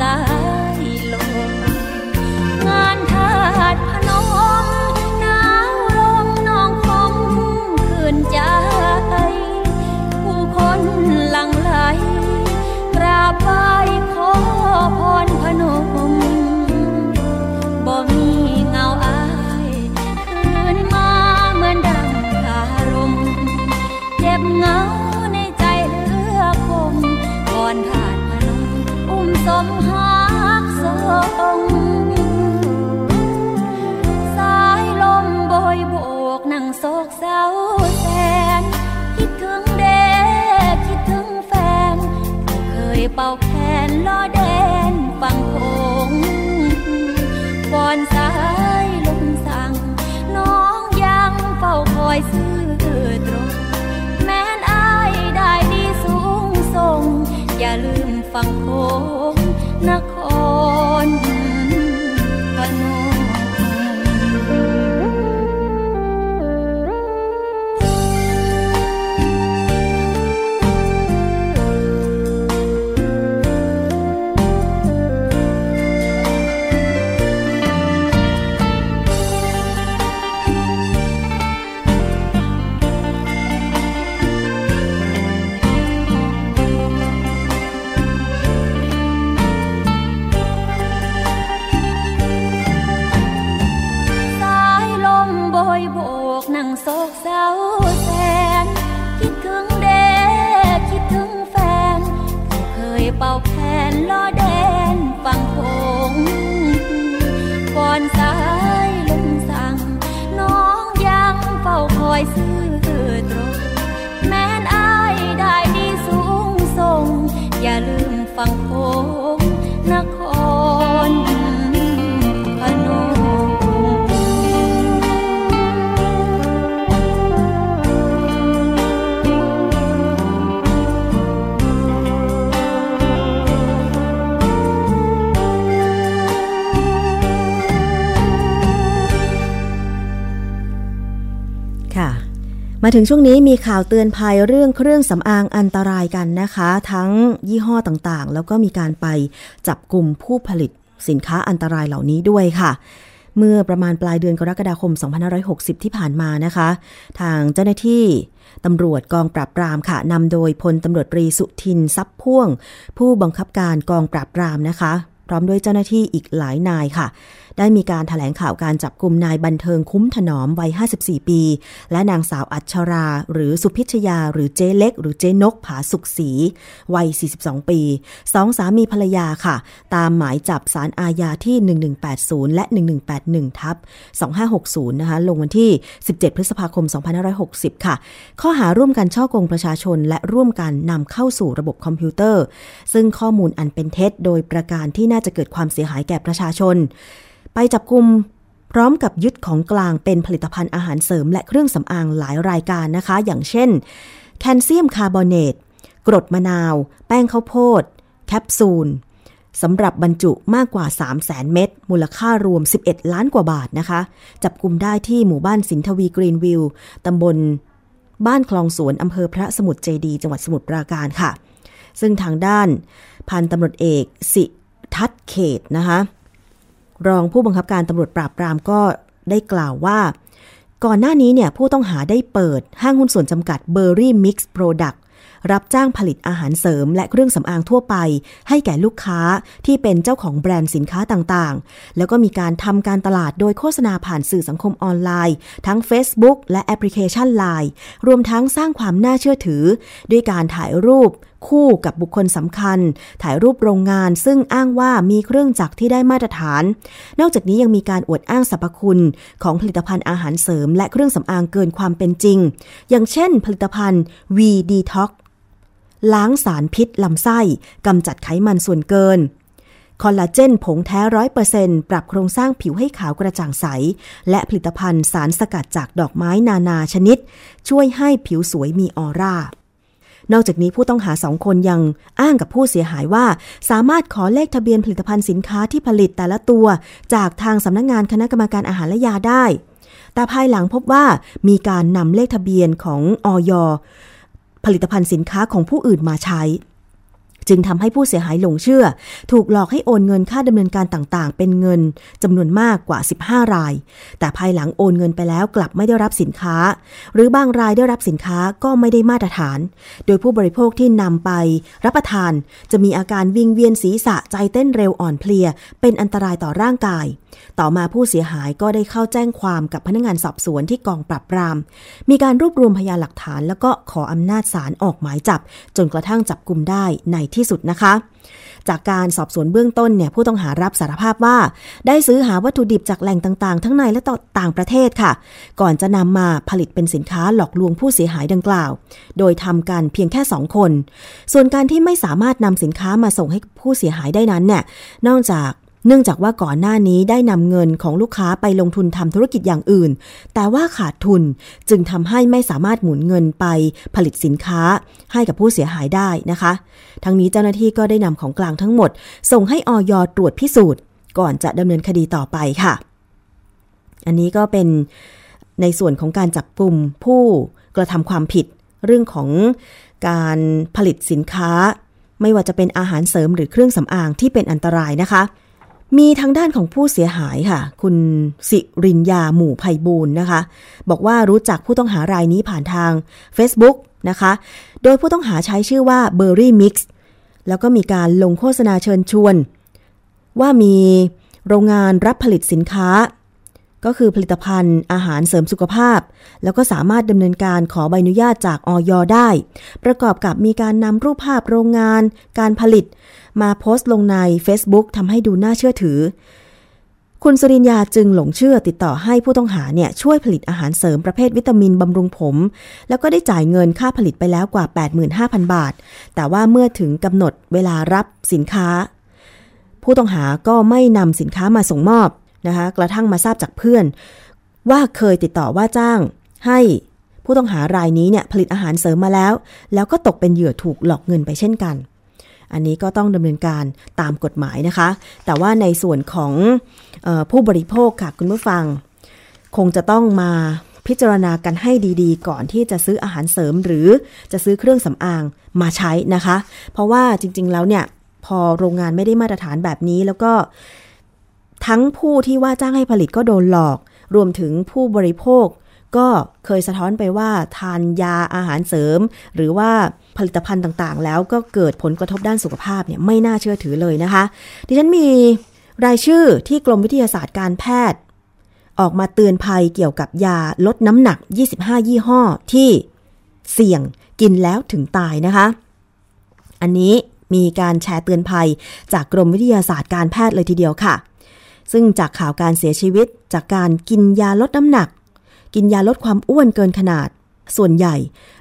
า เป่าแขนล้อแดนฟังคงก่อนสายลมสั่ง น้องยังเฝ้าคอยซื้อตรง แม้นอายได้ดีสูงส่ง อย่าลืมฟังโคงนค มาถึงช่วงนี้มีข่าวเตือนภัยเรื่องเครื่องสำอางอันตรายกันนะคะ ทั้งยี่ห้อต่างๆ แล้วก็มีการไปจับกลุ่มผู้ผลิตสินค้าอันตรายเหล่านี้ด้วยค่ะ เมื่อประมาณปลายเดือนกรกฎาคม 2560 ที่ผ่านมานะคะ ทางเจ้าหน้าที่ตำรวจกองปราบปรามค่ะนำโดยพลตำรวจตรีสุทินทรัพย์พ่วง ผู้บังคับการกองปราบปรามนะคะ พร้อมด้วยเจ้าหน้าที่อีกหลายนายค่ะ ได้มีการถแถลงข่าวการจับกลุ่มนายบันเทิงคุ้มถนอมวัย 54 ปี และนางสาวอัชรา หรือสุพิชยา หรือเจเล็ก หรือเจนกผาสุขศรีวัย 42 ปีสองสามีภรรยาค่ะ ตามหมายจับสารอาญาที่ 1180 และ 1181 ทับ 2560 นะคะ ลงวันที่ 17 พฤษภาคม 2560 ค่ะ ข้อหาร่วมกันช่อกงประชาชนและร่วมกันนำเข้าสู่ระบบคอมพิวเตอร์ ซึ่งข้อมูลอันเป็นเท็จ โดยประการที่น่าจะเกิดความเสียหายแก่ประชาชน ไปจับกลุ่มพร้อมกับยึดของกลางเป็นผลิตภัณฑ์อาหารเสริมและเครื่องสำอางหลายรายการนะคะ อย่างเช่น แคลเซียมคาร์บอเนต กรดมะนาว แป้งข้าวโพด แคปซูลสำหรับบรรจุมากกว่า 3 0 0แสนเม็ดมูลค่ารวม 11 ล้านกว่าบาทนะคะ จับกลุ่มได้ที่หมู่บ้านสินทวีกรีนวิวตำบลบ้านคลองสวนอำเภอพระสมุทรเจดี จังหวัดสมุทรปราการค่ะ ซึ่งทางด้านพันตำรวจเอกสิทัศเขตนะคะ รองผู้บังคับการตำรวจปราบปรามก็ได้กล่าวว่า ก่อนหน้านี้เนี่ยผู้ต้องหาได้เปิดห้างหุ้นส่วนจำกัดเบอร์รี่มิกซ์โปรดักต์รับจ้างผลิตอาหารเสริมและเครื่องสำอางทั่วไป ให้แก่ลูกค้าที่เป็นเจ้าของแบรนด์สินค้าต่างๆ แล้วก็มีการทำการตลาดโดยโฆษณาผ่านสื่อสังคมออนไลน์ ทั้ง Facebook และแอปพลิเคชัน Line รวมทั้งสร้างความน่าเชื่อถือ ด้วยการถ่ายรูป คู่กับบุคคลสำคัญ ถ่ายรูปโรงงาน ซึ่งอ้างว่ามีเครื่องจักรที่ได้มาตรฐาน นอกจากนี้ยังมีการอวดอ้างสรรพคุณ ของผลิตภัณฑ์อาหารเสริม และเครื่องสำอางเกินความเป็นจริง อย่างเช่น ผลิตภัณฑ์ V Detox ล้างสารพิษลำไส้กำจัดไขมันส่วนเกินคอลลาเจนผงแท้ร้อยเปอร์เซ็นปรับโครงสร้างผิวให้ขาวกระจ่างใส และผลิตภัณฑ์สารสกัดจากดอกไม้นานาชนิด ช่วยให้ผิวสวยมีออร่า นอกจากนี้ผู้ต้องหาสองคนยังอ้างกับผู้เสียหายว่า สามารถขอเลขทะเบียนผลิตภัณฑ์สินค้าที่ผลิตแต่ละตัว จากทางสำนักงงานคณะกรรมการอาหารและยาได้ แต่ภายหลังพบว่ามีการนำเลขทะเบียนของออยผลิตภัณฑ์สินค้าของผู้อื่นมาใช้ จึงทำให้ผู้เสียหายหลงเชื่อ ถูกหลอกให้โอนเงินค่าดำเนินการต่างๆ เป็นเงินจำนวนมากกว่า 15 ราย แต่ภายหลังโอนเงินไปแล้วกลับไม่ได้รับสินค้า หรือบางรายได้รับสินค้าก็ไม่ได้มาตรฐาน โดยผู้บริโภคที่นำไปรับประทาน จะมีอาการวิงเวียนศีรษะใจเต้นเร็วอ่อนเพลีย เป็นอันตรายต่อร่างกาย ต่อมาผู้เสียหายก็ได้เข้าแจ้งความกับพนักงานสอบสวนที่กองปราบปราม มีการรวบรวมพยานหลักฐาน แล้วก็ขออำนาจศาลออกหมายจับ จนกระทั่งจับกลุ่มได้ในที่สุดนะคะ จากการสอบสวนเบื้องต้นเนี่ยผู้ต้องหารับสารภาพว่า ได้ซื้อหาวัตถุดิบจากแหล่งต่างๆ ทั้งในและต่างประเทศค่ะ ก่อนจะนำมาผลิตเป็นสินค้าหลอกลวงผู้เสียหายดังกล่าว โดยทำกันเพียงแค่สองคน ส่วนการที่ไม่สามารถนำสินค้ามาส่งให้ผู้เสียหายได้นั้นเนี่ยนอกจาก เนื่องจากว่าก่อนหน้านี้ได้นำเงินของลูกค้าไปลงทุนทำธุรกิจอย่างอื่น แต่ว่าขาดทุนจึงทำให้ไม่สามารถหมุนเงินไปผลิตสินค้าให้กับผู้เสียหายได้นะคะ ทั้งนี้เจ้าหน้าที่ก็ได้นำของกลางทั้งหมด ส่งให้ออยตรวจพิสูจน์ ก่อนจะดำเนินคดีต่อไปค่ะ อันนี้ก็เป็นในส่วนของการจับกลุ่มผู้กระทำความผิด เรื่องของการผลิตสินค้า ไม่ว่าจะเป็นอาหารเสริมหรือเครื่องสำอางที่เป็นอันตรายนะคะ มีทางด้านของผู้เสียหายค่ะ คุณสิรินยาหมู่ไพบูลนะคะ บอกว่ารู้จักผู้ต้องหารายนี้ผ่านทาง Facebook นะคะ โดยผู้ต้องหาใช้ชื่อว่า Berry Mix แล้วก็มีการลงโฆษณาเชิญชวน ว่ามีโรงงานรับผลิตสินค้า ก็คือผลิตภัณฑ์อาหารเสริมสุขภาพ แล้วก็สามารถดำเนินการขอใบอนุญาตจากออยได้ ประกอบกับมีการนำรูปภาพโรงงาน การผลิต มาโพสต์ลงใน Facebook ทำให้ดูน่าเชื่อถือ คุณสุรินยาจึงหลงเชื่อติดต่อให้ผู้ต้องหาเนี่ยช่วยผลิตอาหารเสริมประเภทวิตามินบำรุงผม แล้วก็ได้จ่ายเงินค่าผลิตไปแล้วกว่า 85,000 บาท แต่ว่าเมื่อถึงกำหนดเวลารับสินค้า ผู้ต้องหาก็ไม่นำสินค้ามาส่งมอบนะคะกระทั่งมาทราบจากเพื่อน ว่าเคยติดต่อว่าจ้างให้ผู้ต้องหารายนี้เนี่ยผลิตอาหารเสริมมาแล้ว แล้วก็ตกเป็นเหยื่อถูกหลอกเงินไปเช่นกัน อันนี้ก็ต้องดำเนินการตามกฎหมายนะคะ แต่ว่าในส่วนของออผู้บริโภคค่ะคุณผู้ฟัง คงจะต้องมาพิจารณากันให้ดีๆ ก่อนที่จะซื้ออาหารเสริมหรือจะซื้อเครื่องสำอางมาใช้นะคะ เพราะว่าจริง ๆ แล้วเนี่ย พอโรงงานไม่ได้มาตรฐานแบบนี้แล้วก็ทั้งผู้ที่ว่าจ้างให้ผลิตก็โดนหลอก รวมถึงผู้บริโภค ก็เคยสะท้อนไปว่าทานยาอาหารเสริม หรือว่าผลิตภัณฑ์ต่างๆ แล้วก็เกิดผลกระทบด้านสุขภาพเนี่ยไม่น่าเชื่อถือเลยนะคะ ดิฉันมีรายชื่อที่กรมวิทยาศาสตร์การแพทย์ ออกมาเตือนภัยเกี่ยวกับยาลดน้ำหนัก 25 ยี่ห้อที่เสี่ยงกินแล้วถึงตายนะคะ อันนี้มีการแชร์เตือนภัยจากกรมวิทยาศาสตร์การแพทย์เลยทีเดียวค่ะ ซึ่งจากข่าวการเสียชีวิตจากการกินยาลดน้ำหนัก กินยาลดความอ้วนเกินขนาด ส่วนใหญ่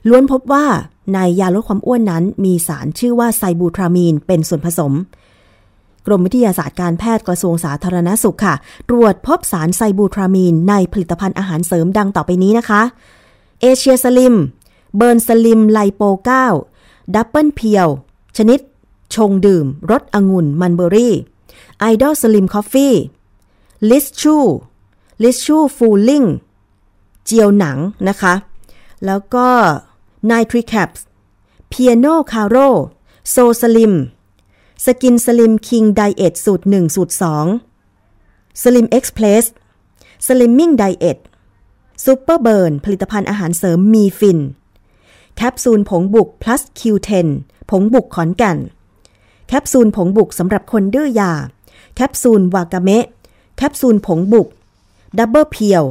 ล้วนพบว่าในยาลดความอ้วนนั้น มีสารชื่อว่าไซบูทรามีนเป็นส่วนผสม กรมวิทยาศาสตร์การแพทย์กระทรวงสาธารณสุขค่ะ ตรวจพบสารไซบูทรามีนในผลิตภัณฑ์อาหารเสริมดังต่อไปนี้นะคะเอเชียสลิม เบิร์นสลิมไลโป9ดับเบิลเพียว ชนิด ชงดื่มรสองุ่นมัลเบอร์รี่ไอดอลสลิมคอฟฟี่ลิสชูลิสชูฟูลลิง เจียวหนังนะคะ แล้วก็ไนทริแคปเพียโนคาโรโซสลิมสกินสลิมคิงไดเอทสูตร 1 สูตร 2 สลิมเอ็กซ์เพลสสลิมมิ่งไดเอทซูเปอร์เบิร์นผลิตภัณฑ์อาหารเสริมมีฟิน แคปซูลผงบุก plus Q10 ผงบุกขอนแก่น แคปซูลผงบุกสำหรับคนดื้อยา แคปซูลวากาเมะ แคปซูลผงบุก ดับเบิลเพียว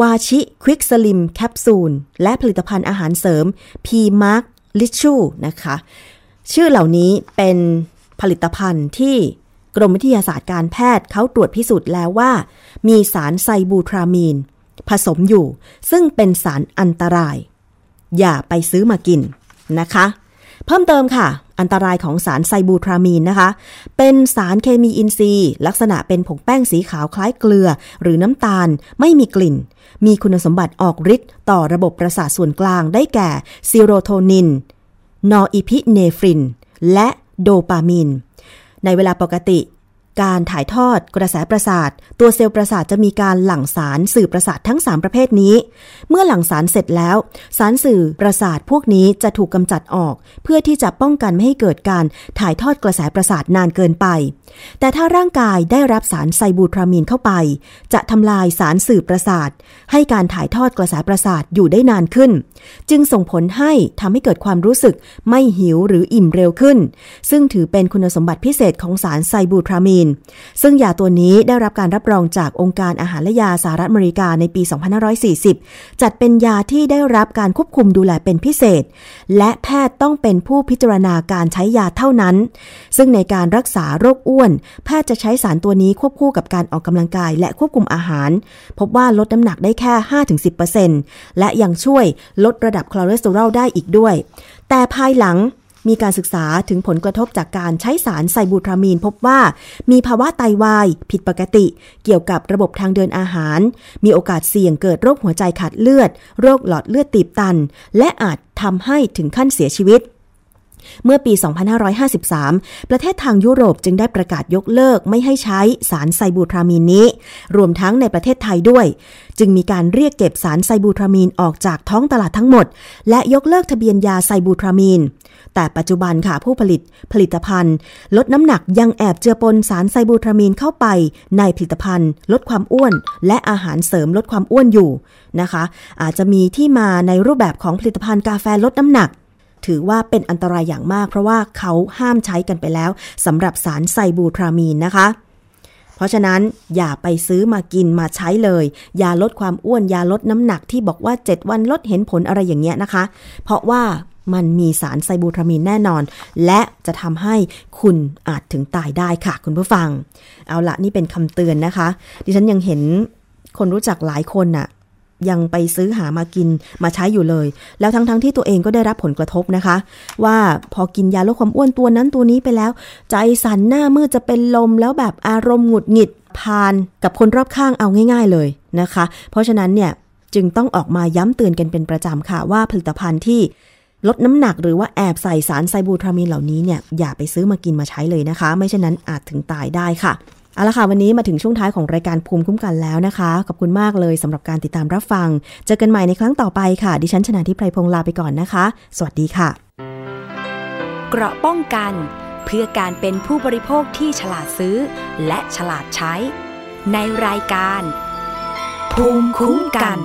วาชิควิกสลิมแคปซูล และผลิตภัณฑ์อาหารเสริมพีมาร์คลิชูนะคะ ชื่อเหล่านี้เป็นผลิตภัณฑ์ที่กรมวิทยาศาสตร์การแพทย์เขาตรวจพิสูจน์แล้วว่า มีสารไซบูทรามีน ผสมอยู่ ซึ่งเป็นสารอันตราย อย่าไปซื้อมากินนะคะ เพิ่มเติมค่ะ อันตรายของสารไซบูทรามีนนะคะ เป็นสารเคมีอินทรีย์ ลักษณะเป็นผงแป้งสีขาวคล้ายเกลือ หรือน้ำตาล ไม่มีกลิ่น มีคุณสมบัติออกฤทธิ์ต่อระบบประสาทส่วนกลางได้แก่ซีโรโทนิน นอร์อิพิเนฟริน และโดปามีน ในเวลาปกติ การถ่ายทอดกระแสประสาท ตัวเซลล์ประสาทจะมีการหลั่งสารสื่อประสาททั้ง 3 ประเภทนี้ เมื่อหลั่งสารเสร็จแล้ว สารสื่อประสาทพวกนี้จะถูกกำจัดออก เพื่อที่จะป้องกันไม่ให้เกิดการถ่ายทอดกระแสประสาทนานเกินไป แต่ถ้าร่างกายได้รับสารไซบูทรามีนเข้าไป จะทำลายสารสื่อประสาท ให้การถ่ายทอดกระแสประสาทอยู่ได้นานขึ้น จึงส่งผลให้ทำให้เกิดความรู้สึกไม่หิวหรืออิ่มเร็วขึ้น ซึ่งถือเป็นคุณสมบัติพิเศษของสารไซบูทรามีนซึ่งยาตัวนี้ได้รับการรับรองจากองค์การอาหารและยาสหรัฐอเมริกาในปี 2540 จัดเป็นยาที่ได้รับการควบคุมดูแลเป็นพิเศษ และแพทย์ต้องเป็นผู้พิจารณาการใช้ยาเท่านั้น ซึ่งในการรักษาโรคอ้วน แพทย์จะใช้สารตัวนี้ควบคู่กับการออกกำลังกายและควบคุมอาหาร พบว่าลดน้ำหนักได้แค่ 5-10%และยังช่วยลดระดับคอเลสเตอรอลได้อีกด้วย แต่ภายหลัง มีการศึกษาถึงผลกระทบจากการใช้สารไซบูทรามีน พบว่า มีภาวะไตวาย ผิดปกติ เกี่ยวกับระบบทางเดินอาหาร มีโอกาสเสี่ยงเกิดโรคหัวใจขาดเลือด โรคหลอดเลือดตีบตัน และอาจทำให้ถึงขั้นเสียชีวิต เมื่อปี 2553 ประเทศทางยุโรปจึงได้ประกาศยกเลิกไม่ให้ใช้สารไซบูทรามีนนี้ รวมทั้งในประเทศไทยด้วย จึงมีการเรียกเก็บสารไซบูทรามีนออกจากท้องตลาดทั้งหมด และยกเลิกทะเบียนยาไซบูทรามีน แต่ปัจจุบันค่ะผู้ผลิตผลิตภัณฑ์ ลดน้ำหนักยังแอบเจือปนสารไซบูทรามีนเข้าไป ในผลิตภัณฑ์ ลดความอ้วน และอาหารเสริมลดความอ้วนอยู่นะคะ อาจจะมีที่มาในรูปแบบของผลิตภัณฑ์กาแฟลดน้ำหนัก ถือว่าเป็นอันตรายอย่างมาก เพราะว่าเขาห้ามใช้กันไปแล้วสำหรับสารไซบูทรามีนนะคะ เพราะฉะนั้นอย่าไปซื้อมากินมาใช้เลย ยาลดความอ้วนยาลดน้ำหนักที่บอกว่า 7 วันลดเห็นผลอะไรอย่างเงี้ยนะคะ เพราะว่ามันมีสารไซบูทรามีนแน่นอน และจะทำให้คุณอาจถึงตายได้ค่ะ คุณผู้ฟัง เอาละนี่เป็นคำเตือนนะคะ ดิฉันยังเห็นคนรู้จักหลายคนน่ะ ยังไปซื้อหามากินมาใช้อยู่เลย แล้วทั้งๆทที่ตัวเองก็ได้รับผลกระทบนะคะ ว่าพอกินยาลดความอ้วนตัวนั้นตัวนี้ไปแล้ว ใจสั่นหน้ามืดจะเป็นลมแล้วแบบอารมณ์หงุดหงิดพานกับคนรอบข้างเอาง่าย ๆเลยนะคะ เพราะฉะนั้นเนี่ยจึงต้องออกมาย้ำเตือนกันเป็นประจำค่ะ ว่าผลิตภัณฑ์ที่ลดน้ำหนักหรือว่าแอบใส่สารไซบูทรามีนเหล่านี้เนี่ยอย่าไปซื้อมากินมาใช้เลยนะคะ ไม่เช่นนั้นอาจถึงตายได้ค่ะ เอาละค่ะ วันนี้มาถึงช่วงท้ายของรายการภูมิคุ้มกันแล้วนะคะ ขอบคุณมากเลยสำหรับการติดตามรับฟัง เจอกันใหม่ในครั้งต่อไปค่ะ ดิฉันชนะทิพไพรพงศ์ลาไปก่อนนะคะ สวัสดีค่ะ เกราะป้องกัน เพื่อการเป็นผู้บริโภคที่ฉลาดซื้อ และฉลาดใช้ ในรายการ ภูมิคุ้มกัน